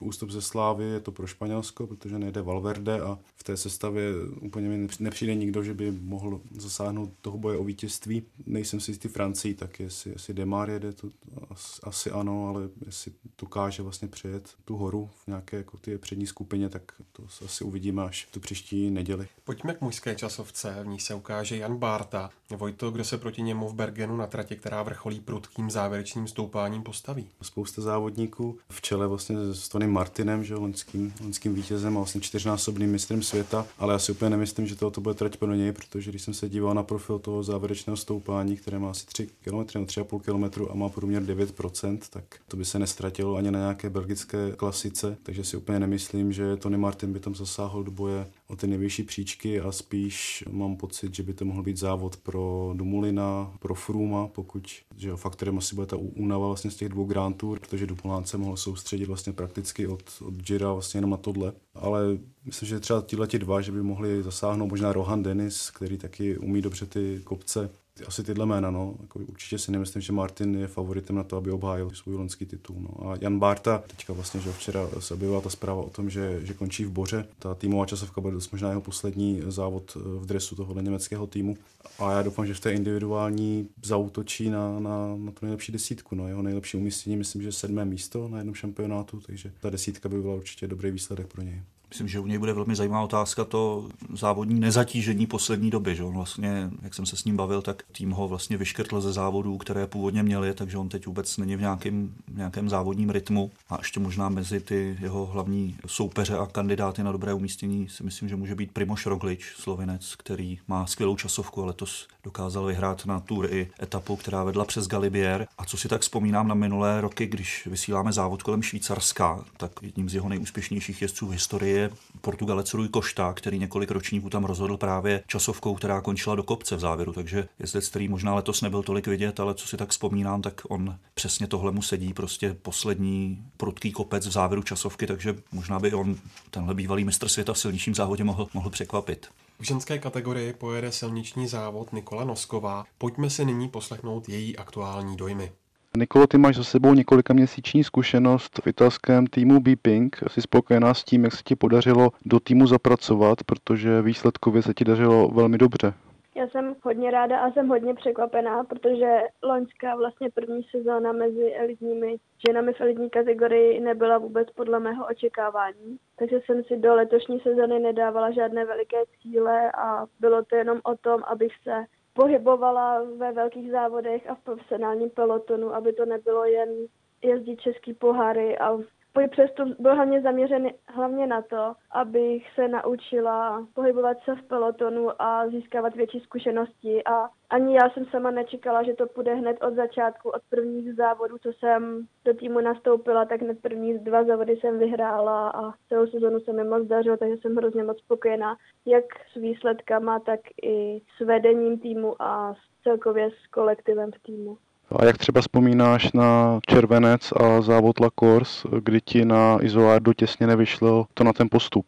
ústup ze Slávy je to pro Španělsko, protože nejde Valverde a v té sestavě úplně mi nepřijde nikdo, že by mohl zasáhnout toho boje o vítězství. Nejsem si jistý Francii, tak jestli, jestli Demar jede, to asi, asi ano, ale jestli dokáže vlastně přejet tu horu v nějaké jako ty přední skupině, tak to asi uvidíme až tu příští neděli. Pojďme k mužské časovce, v ní se ukáže Jan Bárta. Vojto, kdo se proti němu v Bergenu na trati, která vrcholí prudkým závěrečným stoupáním postaví? Spousta závodníků v čele vlastně s Tony Martinem, že loňským, loňským vítězem a vlastně čtyřnásobným mistrem světa, ale já si úplně nemyslím, že to, bude trať pro něj, protože když jsem se díval na profil toho závěrečného stoupání, které má asi 3 km, 3,5 km a má průměr 9%, tak to by se nestratilo ani na nějaké belgické klasice, takže si úplně nemyslím, že Tony Martin by tam zasáhl do boje o ty nejvyšší příčky a spíš mám pocit, že by to mohl být závod pro Dumulina, pro Fruma, pokud že jo, faktorem asi bude ta únava vlastně z těch dvou Grand Tour, protože Dumoulin se mohl soustředit vlastně prakticky od, od Gira vlastně jenom na tohle. Ale myslím, že třeba ti dva, že by mohli zasáhnout možná Rohan Dennis, který taky umí dobře ty kopce, asi tyhle jména, no. Jako určitě si nemyslím, že Martin je favoritem na to, aby obhájil svůj loňský titul. No. A Jan Barta, teďka vlastně, že včera se objevila ta zpráva o tom, že, že končí v Boře. Ta týmová časovka bude dost možná jeho poslední závod v dresu tohohle německého týmu. A já doufám, že v té individuální zautočí na, na, na tu nejlepší desítku. No. Jeho nejlepší umístění, myslím, že sedmé místo na jednom šampionátu, takže ta desítka by byla určitě dobrý výsledek pro něj. Myslím, že u něj bude velmi zajímavá otázka to závodní nezatížení poslední doby. Že on vlastně, jak jsem se s ním bavil, tak tým ho vlastně vyškrtl ze závodů, které původně měli, takže on teď vůbec není v nějakém, nějakém závodním rytmu. A ještě možná mezi ty jeho hlavní soupeře a kandidáty na dobré umístění si myslím, že může být Primoš Roglič, slovinec, který má skvělou časovku a letos dokázal vyhrát na Tour i etapu, která vedla přes Galibier. A co si tak vzpomínám na minulé roky, když vysíláme závod kolem Švýcarska, tak jedním z jeho nejúspěšnějších jezdců v historii je Portugalec Rui Košta, který několik ročníků tam rozhodl právě časovkou, která končila do kopce v závěru. Takže jezdec, který možná letos nebyl tolik vidět, ale co si tak vzpomínám, tak on přesně tohle mu sedí, prostě poslední prudký kopec v závěru časovky, takže možná by on, tenhle bývalý mistr světa v silničním závodě, mohl, mohl překvapit. V ženské kategorii pojede silniční závod Nikola Nosková. Pojďme si nyní poslechnout její aktuální dojmy. Nikolo, ty máš za sebou několika měsíční zkušenost v italském týmu Beeping. Jsi spokojená s tím, jak se ti podařilo do týmu zapracovat, protože výsledkově se ti dařilo velmi dobře. Já jsem hodně ráda a jsem hodně překvapená, protože loňská vlastně první sezóna mezi elitními ženami v elitní kategorii nebyla vůbec podle mého očekávání. Takže jsem si do letošní sezóny nedávala žádné veliké cíle a bylo to jenom o tom, abych se pohybovala ve velkých závodech a v profesionálním pelotonu, aby to nebylo jen jezdit český poháry a můj přestup byl hlavně zaměřený hlavně na to, abych se naučila pohybovat se v pelotonu a získávat větší zkušenosti a ani já jsem sama nečekala, že to půjde hned od začátku, od prvních závodů, co jsem do týmu nastoupila, tak hned první dva závody jsem vyhrála a celou sezonu se mi moc dařilo, takže jsem hrozně moc spokojená, jak s výsledkama, tak i s vedením týmu a celkově s kolektivem v týmu. A jak třeba vzpomínáš na červenec a závod La Course, kdy ti na Izoardu těsně nevyšlo to na ten postup?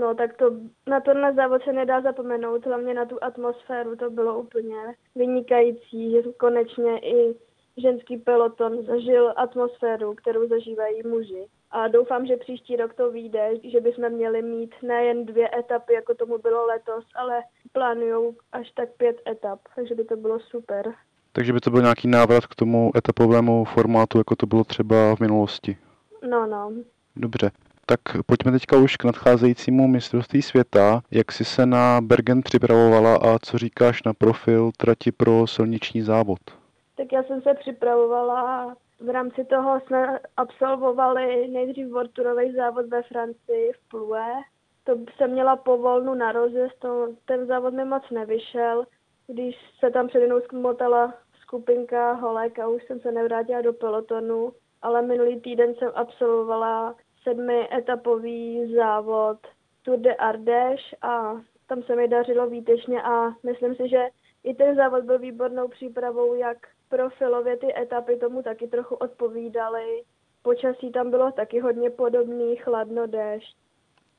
No tak to, na tenhle závod se nedá zapomenout, hlavně na tu atmosféru, to bylo úplně vynikající, že konečně i ženský peloton zažil atmosféru, kterou zažívají muži. A doufám, že příští rok to vyjde, že bychom měli mít nejen dvě etapy, jako tomu bylo letos, ale plánují až tak pět etap, takže by to bylo super. Takže by to byl nějaký návrat k tomu etapovému formátu, jako to bylo třeba v minulosti. No, no. Dobře. Tak pojďme teďka už k nadcházejícímu mistrovství světa. Jak jsi se na Bergen připravovala a co říkáš na profil trati pro silniční závod? Tak já jsem se připravovala v rámci toho jsme absolvovali nejdřív Vorturový závod ve Francii v Plue. To jsem měla povolnu na rozjezd, to, ten závod mi moc nevyšel. Když se tam přede mnou smotala skupinka holek a už jsem se nevrátila do pelotonu, ale minulý týden jsem absolvovala sedmi etapový závod Tour de Ardèche a tam se mi dařilo výtečně a myslím si, že i ten závod byl výbornou přípravou, jak profilově ty etapy tomu taky trochu odpovídaly. Počasí tam bylo taky hodně podobný, chladno, déšť.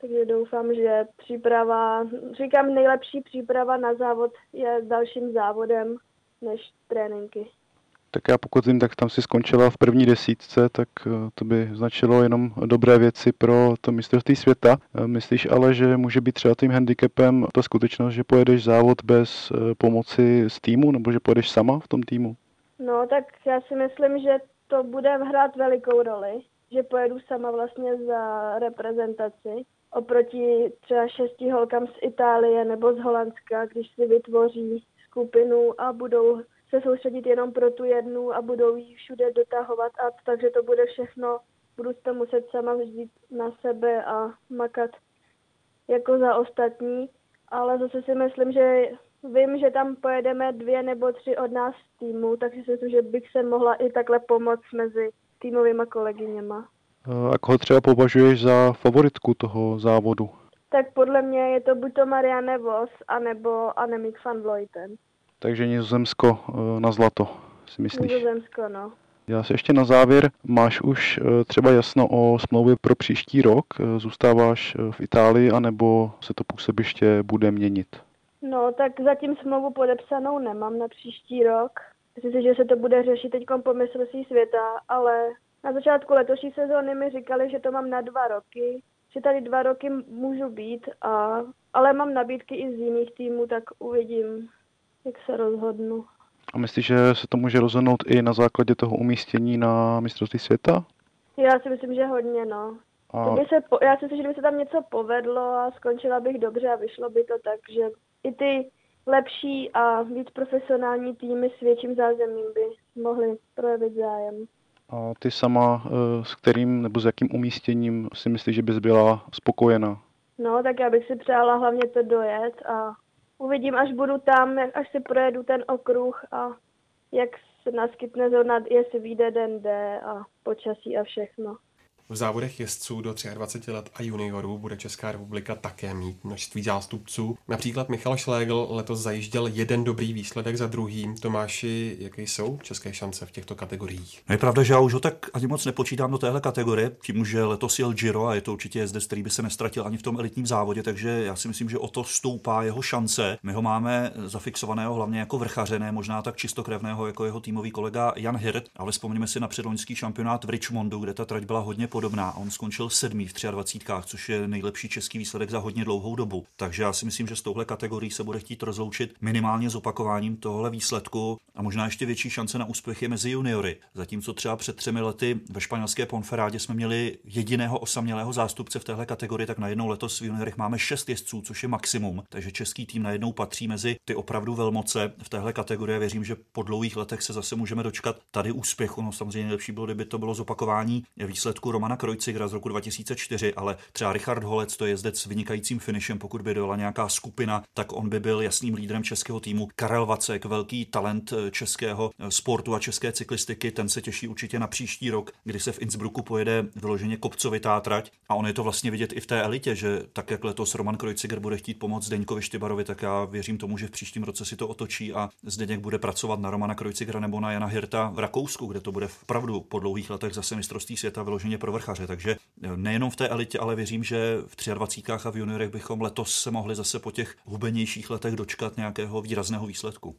Takže doufám, že příprava, říkám, nejlepší příprava na závod je dalším závodem než tréninky. Tak já pokud vím, tak tam si skončila v první desítce, tak eh, to by značilo jenom dobré věci pro to mistrovství světa. Eh, myslíš ale, že může být třeba tím handicapem ta skutečnost, že pojedeš závod bez eh, pomoci z týmu, nebo že pojedeš sama v tom týmu? No, tak já si myslím, že to bude hrát velikou roli, že pojedu sama vlastně za reprezentaci oproti třeba šesti holkám z Itálie nebo z Holandska, když si vytvoří skupinu a budou se soustředit jenom pro tu jednu a budou ji všude dotahovat a takže to bude všechno, budu to muset sama vzít na sebe a makat jako za ostatní, ale zase si myslím, že vím, že tam pojedeme dvě nebo tři od nás z týmu, takže si myslím, že bych se mohla i takhle pomoct mezi týmovými kolegyněma. A koho třeba považuješ za favoritku toho závodu? Tak podle mě je to buď to Marianne Vos, anebo Annemiek van Vleuten. Takže Nizozemsko eh, na zlato, si myslíš? Nizozemsko, no. Já se ještě na závěr, máš už eh, třeba jasno o smlouvě pro příští rok? Eh, zůstáváš v Itálii, anebo se to působiště bude měnit? No, tak zatím smlouvu podepsanou nemám na příští rok. Myslím si, že se to bude řešit teď po mistrovství světa, ale na začátku letošní sezóny mi říkali, že to mám na dva roky, že tady dva roky můžu být, a, ale mám nabídky i z jiných týmů, tak uvidím, jak se rozhodnu. A myslíš, že se to může rozhodnout i na základě toho umístění na mistrovství světa? Já si myslím, že hodně, no. A... To by se po, já si myslím, že by se tam něco povedlo a skončila bych dobře a vyšlo by to tak, že i ty lepší a víc profesionální týmy s větším zázemím by mohly projevit zájem. A ty sama eh, s kterým nebo s jakým umístěním si myslíš, že bys byla spokojená? No, tak já bych si přála hlavně to dojet a uvidím, až budu tam, až si projedu ten okruh a jak se naskytne zóna, jestli vyjde den D a počasí a všechno. V závodech jezdců do 23 let a juniorů bude Česká republika také mít množství zástupců. Například Michal Šlégl letos zajížděl jeden dobrý výsledek za druhým. Tomáši, jaké jsou české šance v těchto kategoriích? No je pravda, že já už ho tak ani moc nepočítám do téhle kategorie, tím, že letos jel Giro a je to určitě jezdec, který by se nestratil ani v tom elitním závodě, takže já si myslím, že o to stoupá jeho šance. My ho máme zafixovaného hlavně jako vrchaře, ne možná tak čistokrevného jako jeho týmový kolega Jan Hirt, ale vzpomeňme si na předloňský šampionát v Richmondu, kde ta trať byla hodně podobná. On skončil sedmý v 23, což je nejlepší český výsledek za hodně dlouhou dobu. Takže já si myslím, že s touhle kategorií se bude chtít rozloučit minimálně s opakováním tohle výsledku a možná ještě větší šance na úspěch je mezi juniory. Zatímco třeba před třemi lety ve španělské Ponferádě jsme měli jediného osamělého zástupce v téhle kategorii, tak najednou letos v juniorech máme šest jezdců, což je maximum. Takže český tým najednou patří mezi ty opravdu velmoce v téhle kategorii. Věřím, že po dlouhých letech se zase můžeme dočkat tady úspěchu. No samozřejmě lepší bylo, kdyby to bylo zopakování výsledku Romana Krojcigra z roku 2004, ale třeba Richard Holec, to je jezdec s vynikajícím finišem, pokud by dojela nějaká skupina, tak on by byl jasným lídrem českého týmu. Karel Vacek, velký talent eh, českého eh, sportu a české cyklistiky, ten se těší určitě na příští rok, kdy se v Innsbrucku pojede vyloženě kopcovitá trať a on je to vlastně vidět i v té elitě, že tak jak letos Roman Krojciger bude chtít pomoct Zdeňkovi Štybarovi, tak já věřím tomu, že v příštím roce si to otočí a Zdeněk bude pracovat na Romana Krojcigera nebo na Jana Hirta v Rakousku, kde to bude vpravdu po dlouhých letech zase mistrovství světa vyloženě pro vrchaře. Takže eh, nejenom v té elitě, ale věřím, že v 23 a v juniorech bychom letos se mohli zase po těch hubenějších letech dočkat nějakého výrazného výsledku.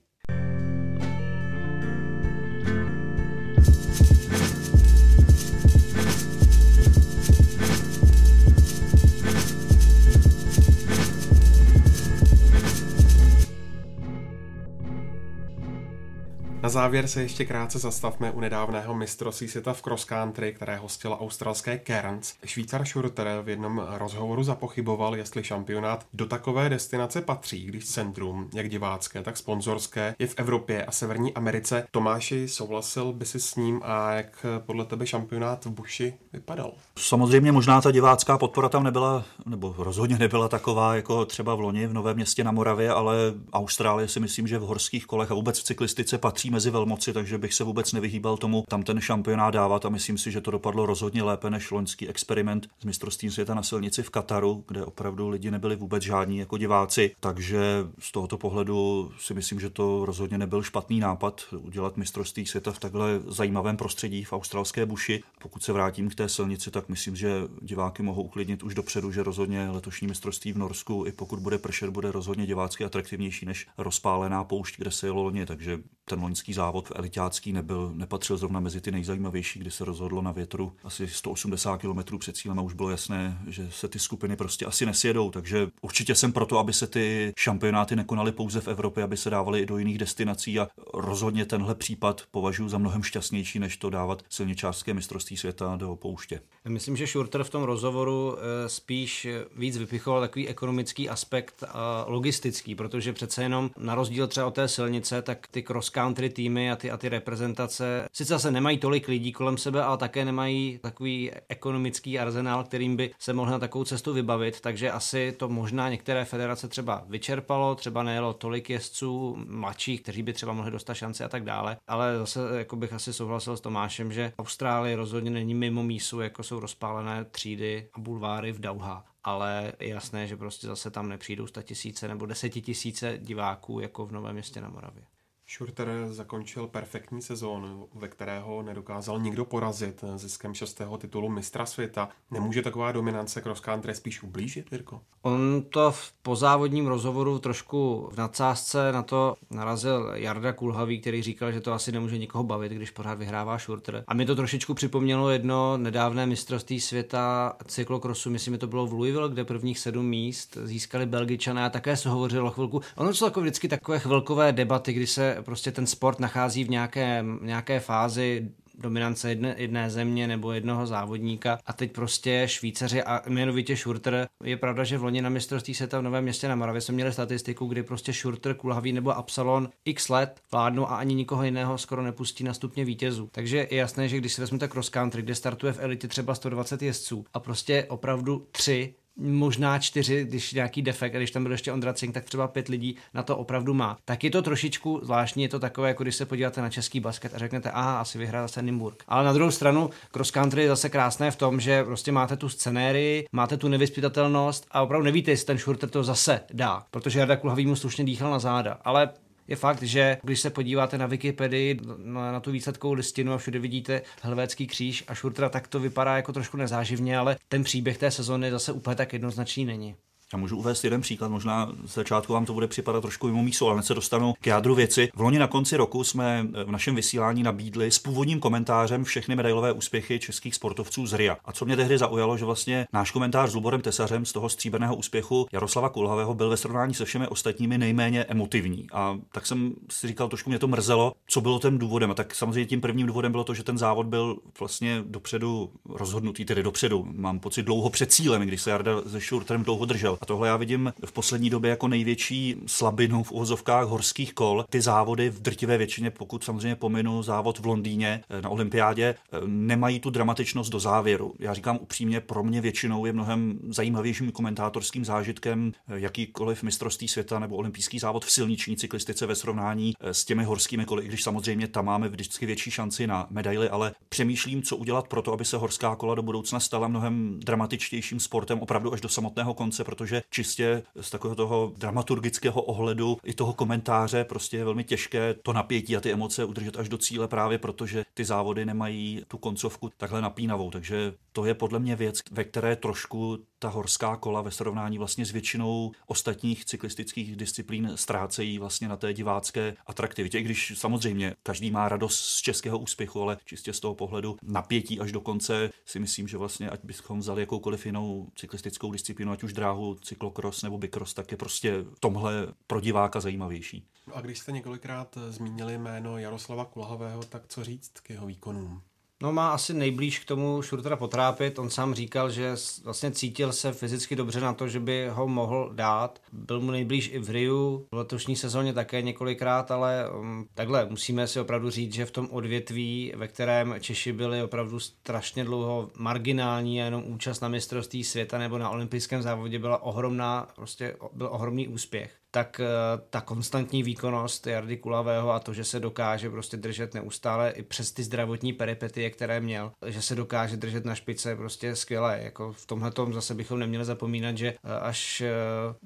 Na závěr se ještě krátce zastavme u nedávného mistrovství světa v cross country, které hostila australské Cairns. Švýcar Schurter v jednom rozhovoru zapochyboval, jestli šampionát do takové destinace patří, když centrum, jak divácké, tak sponzorské, je v Evropě a Severní Americe. Tomáši, souhlasil by si s ním a jak podle tebe šampionát v Buši vypadal? Samozřejmě možná ta divácká podpora tam nebyla, nebo rozhodně nebyla taková jako třeba v loni v Novém městě na Moravě, ale Austrálie si myslím, že v horských kolech a vůbec v cyklistice patří mezi velmoci, takže bych se vůbec nevyhýbal tomu tam ten šampionát dávat a myslím si, že to dopadlo rozhodně lépe než loňský experiment s mistrovstvím světa na silnici v Kataru, kde opravdu lidi nebyli vůbec žádní jako diváci. Takže z tohoto pohledu si myslím, že to rozhodně nebyl špatný nápad udělat mistrovství světa v takhle zajímavém prostředí v australské buši. Pokud se vrátím k té silnici, tak myslím, že diváky mohou uklidnit už dopředu, že rozhodně letošní mistrovství v Norsku, i pokud bude pršet, bude rozhodně divácky atraktivnější než rozpálená poušť, kde se jelo loni. Takže ten loňský závod v elitácký nebyl, nepatřil zrovna mezi ty nejzajímavější, kdy se rozhodlo na větru asi 180 km před cílem a už bylo jasné, že se ty skupiny prostě asi nesjedou. Takže určitě jsem proto, aby se ty šampionáty nekonaly pouze v Evropě, aby se dávaly i do jiných destinací a rozhodně tenhle případ považuji za mnohem šťastnější, než to dávat silničářské mistrovství světa do pouště. Myslím, že Schurter v tom rozhovoru eh, spíš víc vypichoval takový ekonomický aspekt a logistický, protože přece jenom na rozdíl třeba od té silnice, tak ty cross-country týmy a ty, a ty reprezentace. Sice zase nemají tolik lidí kolem sebe, ale také nemají takový ekonomický arzenál, kterým by se mohli na takovou cestu vybavit, takže asi to možná některé federace třeba vyčerpalo, třeba nejelo tolik jezdců mladších, kteří by třeba mohli dostat šance a tak dále, ale zase jako bych asi souhlasil s Tomášem, že Austrálie rozhodně není mimo mísu, jako jsou rozpálené třídy a bulváry v Dauha. Ale je jasné, že prostě zase tam nepřijdou tisíce nebo desetitisíce diváků jako v Novém městě na Moravě. Schurter zakončil perfektní sezónu, ve kterého nedokázal nikdo porazit ziskem šestého titulu mistra světa. Nemůže taková dominance cross country spíš ublížit, Jirko? On to v pozávodním rozhovoru trošku v nadsázce na to narazil Jarda Kulhavý, který říkal, že to asi nemůže nikoho bavit, když pořád vyhrává Schurter. A mi to trošičku připomnělo jedno nedávné mistrovství světa cyklokrosu, myslím, že to bylo v Louisville, kde prvních sedm míst získali Belgičané a také se hovořilo chvilku. Ono jsou jako vždycky takové chvilkové debaty, kdy se prostě ten sport nachází v nějaké, nějaké fázi dominance jedné, jedné země nebo jednoho závodníka a teď prostě Švýcaři a jmenovitě Schurter. Je pravda, že v loni na mistrovství světa v Novém městě na Moravě jsme měli statistiku, kdy prostě Schurter, Kulhavý nebo Absalon x let vládnou a ani nikoho jiného skoro nepustí na stupně vítězů. Takže je jasné, že když si vezmete cross country, kde startuje v elitě třeba 120 jezdců a prostě opravdu tři možná čtyři, když nějaký defekt, a když tam byl ještě Ondra Cink, tak třeba pět lidí na to opravdu má. Tak je to trošičku zvláštní, je to takové, jako když se podíváte na český basket a řeknete, aha, asi vyhrál zase Nimburg. Ale na druhou stranu, cross country je zase krásné v tom, že prostě máte tu scenérii, máte tu nevyspytatelnost a opravdu nevíte, jestli ten Schurter to zase dá, protože Jarda Kulhavý mu slušně dýchal na záda. Ale je fakt, že když se podíváte na Wikipedii, na, na tu výsledkovou listinu a všude vidíte Helvécký kříž a Šurtra, tak to vypadá jako trošku nezáživně, ale ten příběh té sezóny zase úplně tak jednoznačný není. Já můžu uvést jeden příklad, možná z začátku vám to bude připadat trošku mimo místo, ale se dostanu k jádru věci. V loni na konci roku jsme v našem vysílání nabídli s původním komentářem všechny medailové úspěchy českých sportovců z RIA. A co mě tehdy zaujalo, že vlastně náš komentář s Luborem Tesařem z toho stříbrného úspěchu Jaroslava Kulhavého byl ve srovnání se všemi ostatními nejméně emotivní. A tak jsem si říkal, trošku mě to mrzelo, co bylo tím důvodem. A tak samozřejmě tím prvním důvodem bylo to, že ten závod byl vlastně dopředu rozhodnutý, tedy dopředu. Mám pocit dlouho před cílem, když se Jarda se Šurtrem dlouho držel. A tohle já vidím v poslední době jako největší slabinu v uvozovkách horských kol. Ty závody v drtivé většině, pokud samozřejmě pominu závod v Londýně eh, na olympiádě, eh, nemají tu dramatičnost do závěru. Já říkám upřímně, pro mě většinou je mnohem zajímavějším komentátorským zážitkem eh, jakýkoliv mistrovství světa nebo olympijský závod v silniční cyklistice ve srovnání s těmi horskými koly, i když samozřejmě tam máme vždycky větší šanci na medaily, ale přemýšlím, co udělat pro to, aby se horská kola do budoucna stala mnohem dramatičtějším sportem opravdu až do samotného konce, protože protože čistě z takového toho dramaturgického ohledu i toho komentáře prostě je velmi těžké to napětí a ty emoce udržet až do cíle právě protože ty závody nemají tu koncovku takhle napínavou. Takže to je podle mě věc, ve které trošku ta horská kola ve srovnání vlastně s většinou ostatních cyklistických disciplín ztrácejí vlastně na té divácké atraktivitě. I když samozřejmě každý má radost z českého úspěchu, ale čistě z toho pohledu napětí až do konce si myslím, že vlastně ať bychom vzali jakoukoliv jinou cyklistickou disciplínu, ať už dráhu, cyklokros nebo bikros, tak je prostě tomhle pro diváka zajímavější. A když jste několikrát zmínili jméno Jaroslava Kulhavého, tak co říct k jeho výkonům? No má asi nejblíž k tomu Šurtera potrápit. On sám říkal, že vlastně cítil se fyzicky dobře na to, že by ho mohl dát. Byl mu nejblíž i v Riu, v letošní sezóně také několikrát, ale um, takhle musíme si opravdu říct, že v tom odvětví, ve kterém Češi byli opravdu strašně dlouho marginální a jenom účast na mistrovství světa nebo na olympijském závodě byla ohromná, prostě byl ohromný úspěch tak eh, ta konstantní výkonnost Jardy Kulavého a to, že se dokáže prostě držet neustále i přes ty zdravotní peripetie, které měl, že se dokáže držet na špice prostě skvěle. Jako v tomhle tom zase bychom neměli zapomínat, že eh, až eh,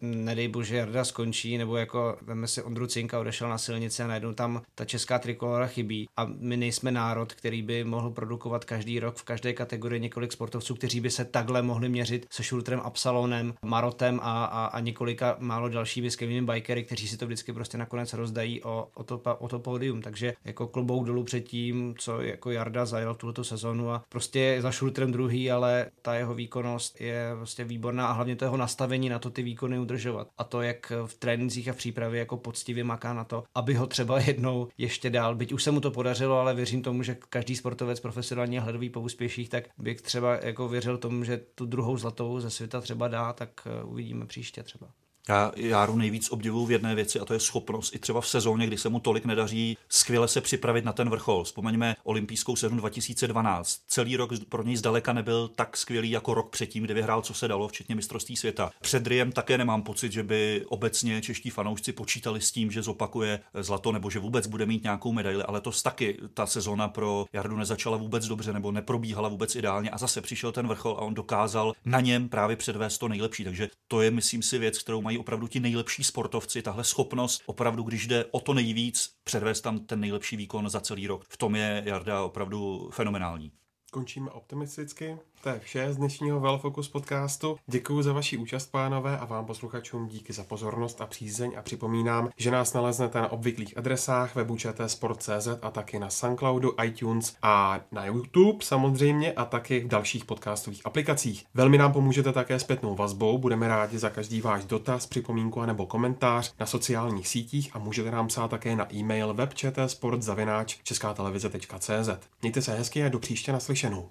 nedej bože Jarda skončí, nebo jako veme si Ondru Cinka odešel na silnici a najednou tam ta česká trikolora chybí a my nejsme národ, který by mohl produkovat každý rok v každé kategorii několik sportovců, kteří by se takhle mohli měřit se Šultrem Absalonem, Marotem a, a, a několika málo dalšími skvělými těmi bikery, kteří si to vždycky prostě nakonec rozdají o, o, to, o to pódium. Takže jako klobouk dolů před tím, co jako Jarda zajel tuto sezonu a prostě za šultrem druhý, ale ta jeho výkonnost je prostě výborná a hlavně to jeho nastavení na to ty výkony udržovat. A to, jak v trénincích a v přípravě jako poctivě maká na to, aby ho třeba jednou ještě dál, byť už se mu to podařilo, ale věřím tomu, že každý sportovec profesionálně hledový po úspěších, tak bych třeba jako věřil tomu, že tu druhou zlatou ze světa třeba dá, tak eh, uvidíme příště třeba. Já Járu nejvíc obdivuju v jedné věci a to je schopnost i třeba v sezóně, kdy se mu tolik nedaří, skvěle se připravit na ten vrchol. Vzpomeňme olympijskou sezónu 2012. Celý rok pro něj zdaleka nebyl tak skvělý jako rok předtím, kdy vyhrál, co se dalo, včetně mistrovství světa. Před Riem také nemám pocit, že by obecně čeští fanoušci počítali s tím, že zopakuje zlato nebo že vůbec bude mít nějakou medaili, ale to taky ta sezóna pro Jardu nezačala vůbec dobře nebo neprobíhala vůbec ideálně a zase přišel ten vrchol a on dokázal na něm právě předvést to nejlepší. Takže to je, myslím si, věc, kterou mají opravdu ti nejlepší sportovci, tahle schopnost opravdu, když jde o to nejvíc, předvést tam ten nejlepší výkon za celý rok. V tom je Jarda opravdu fenomenální. Končíme optimisticky. To je vše z dnešního Velfocus podcastu. Děkuji za vaši účast, pánové, a vám posluchačům díky za pozornost a přízeň a připomínám, že nás naleznete na obvyklých adresách webu Sport.cz a taky na Soundcloudu, iTunes a na YouTube samozřejmě a taky v dalších podcastových aplikacích. Velmi nám pomůžete také zpětnou vazbou, budeme rádi za každý váš dotaz, připomínku nebo komentář na sociálních sítích a můžete nám psát také na e-mail webčtsport.cz. Mějte se hezky a do příště naslyšenou.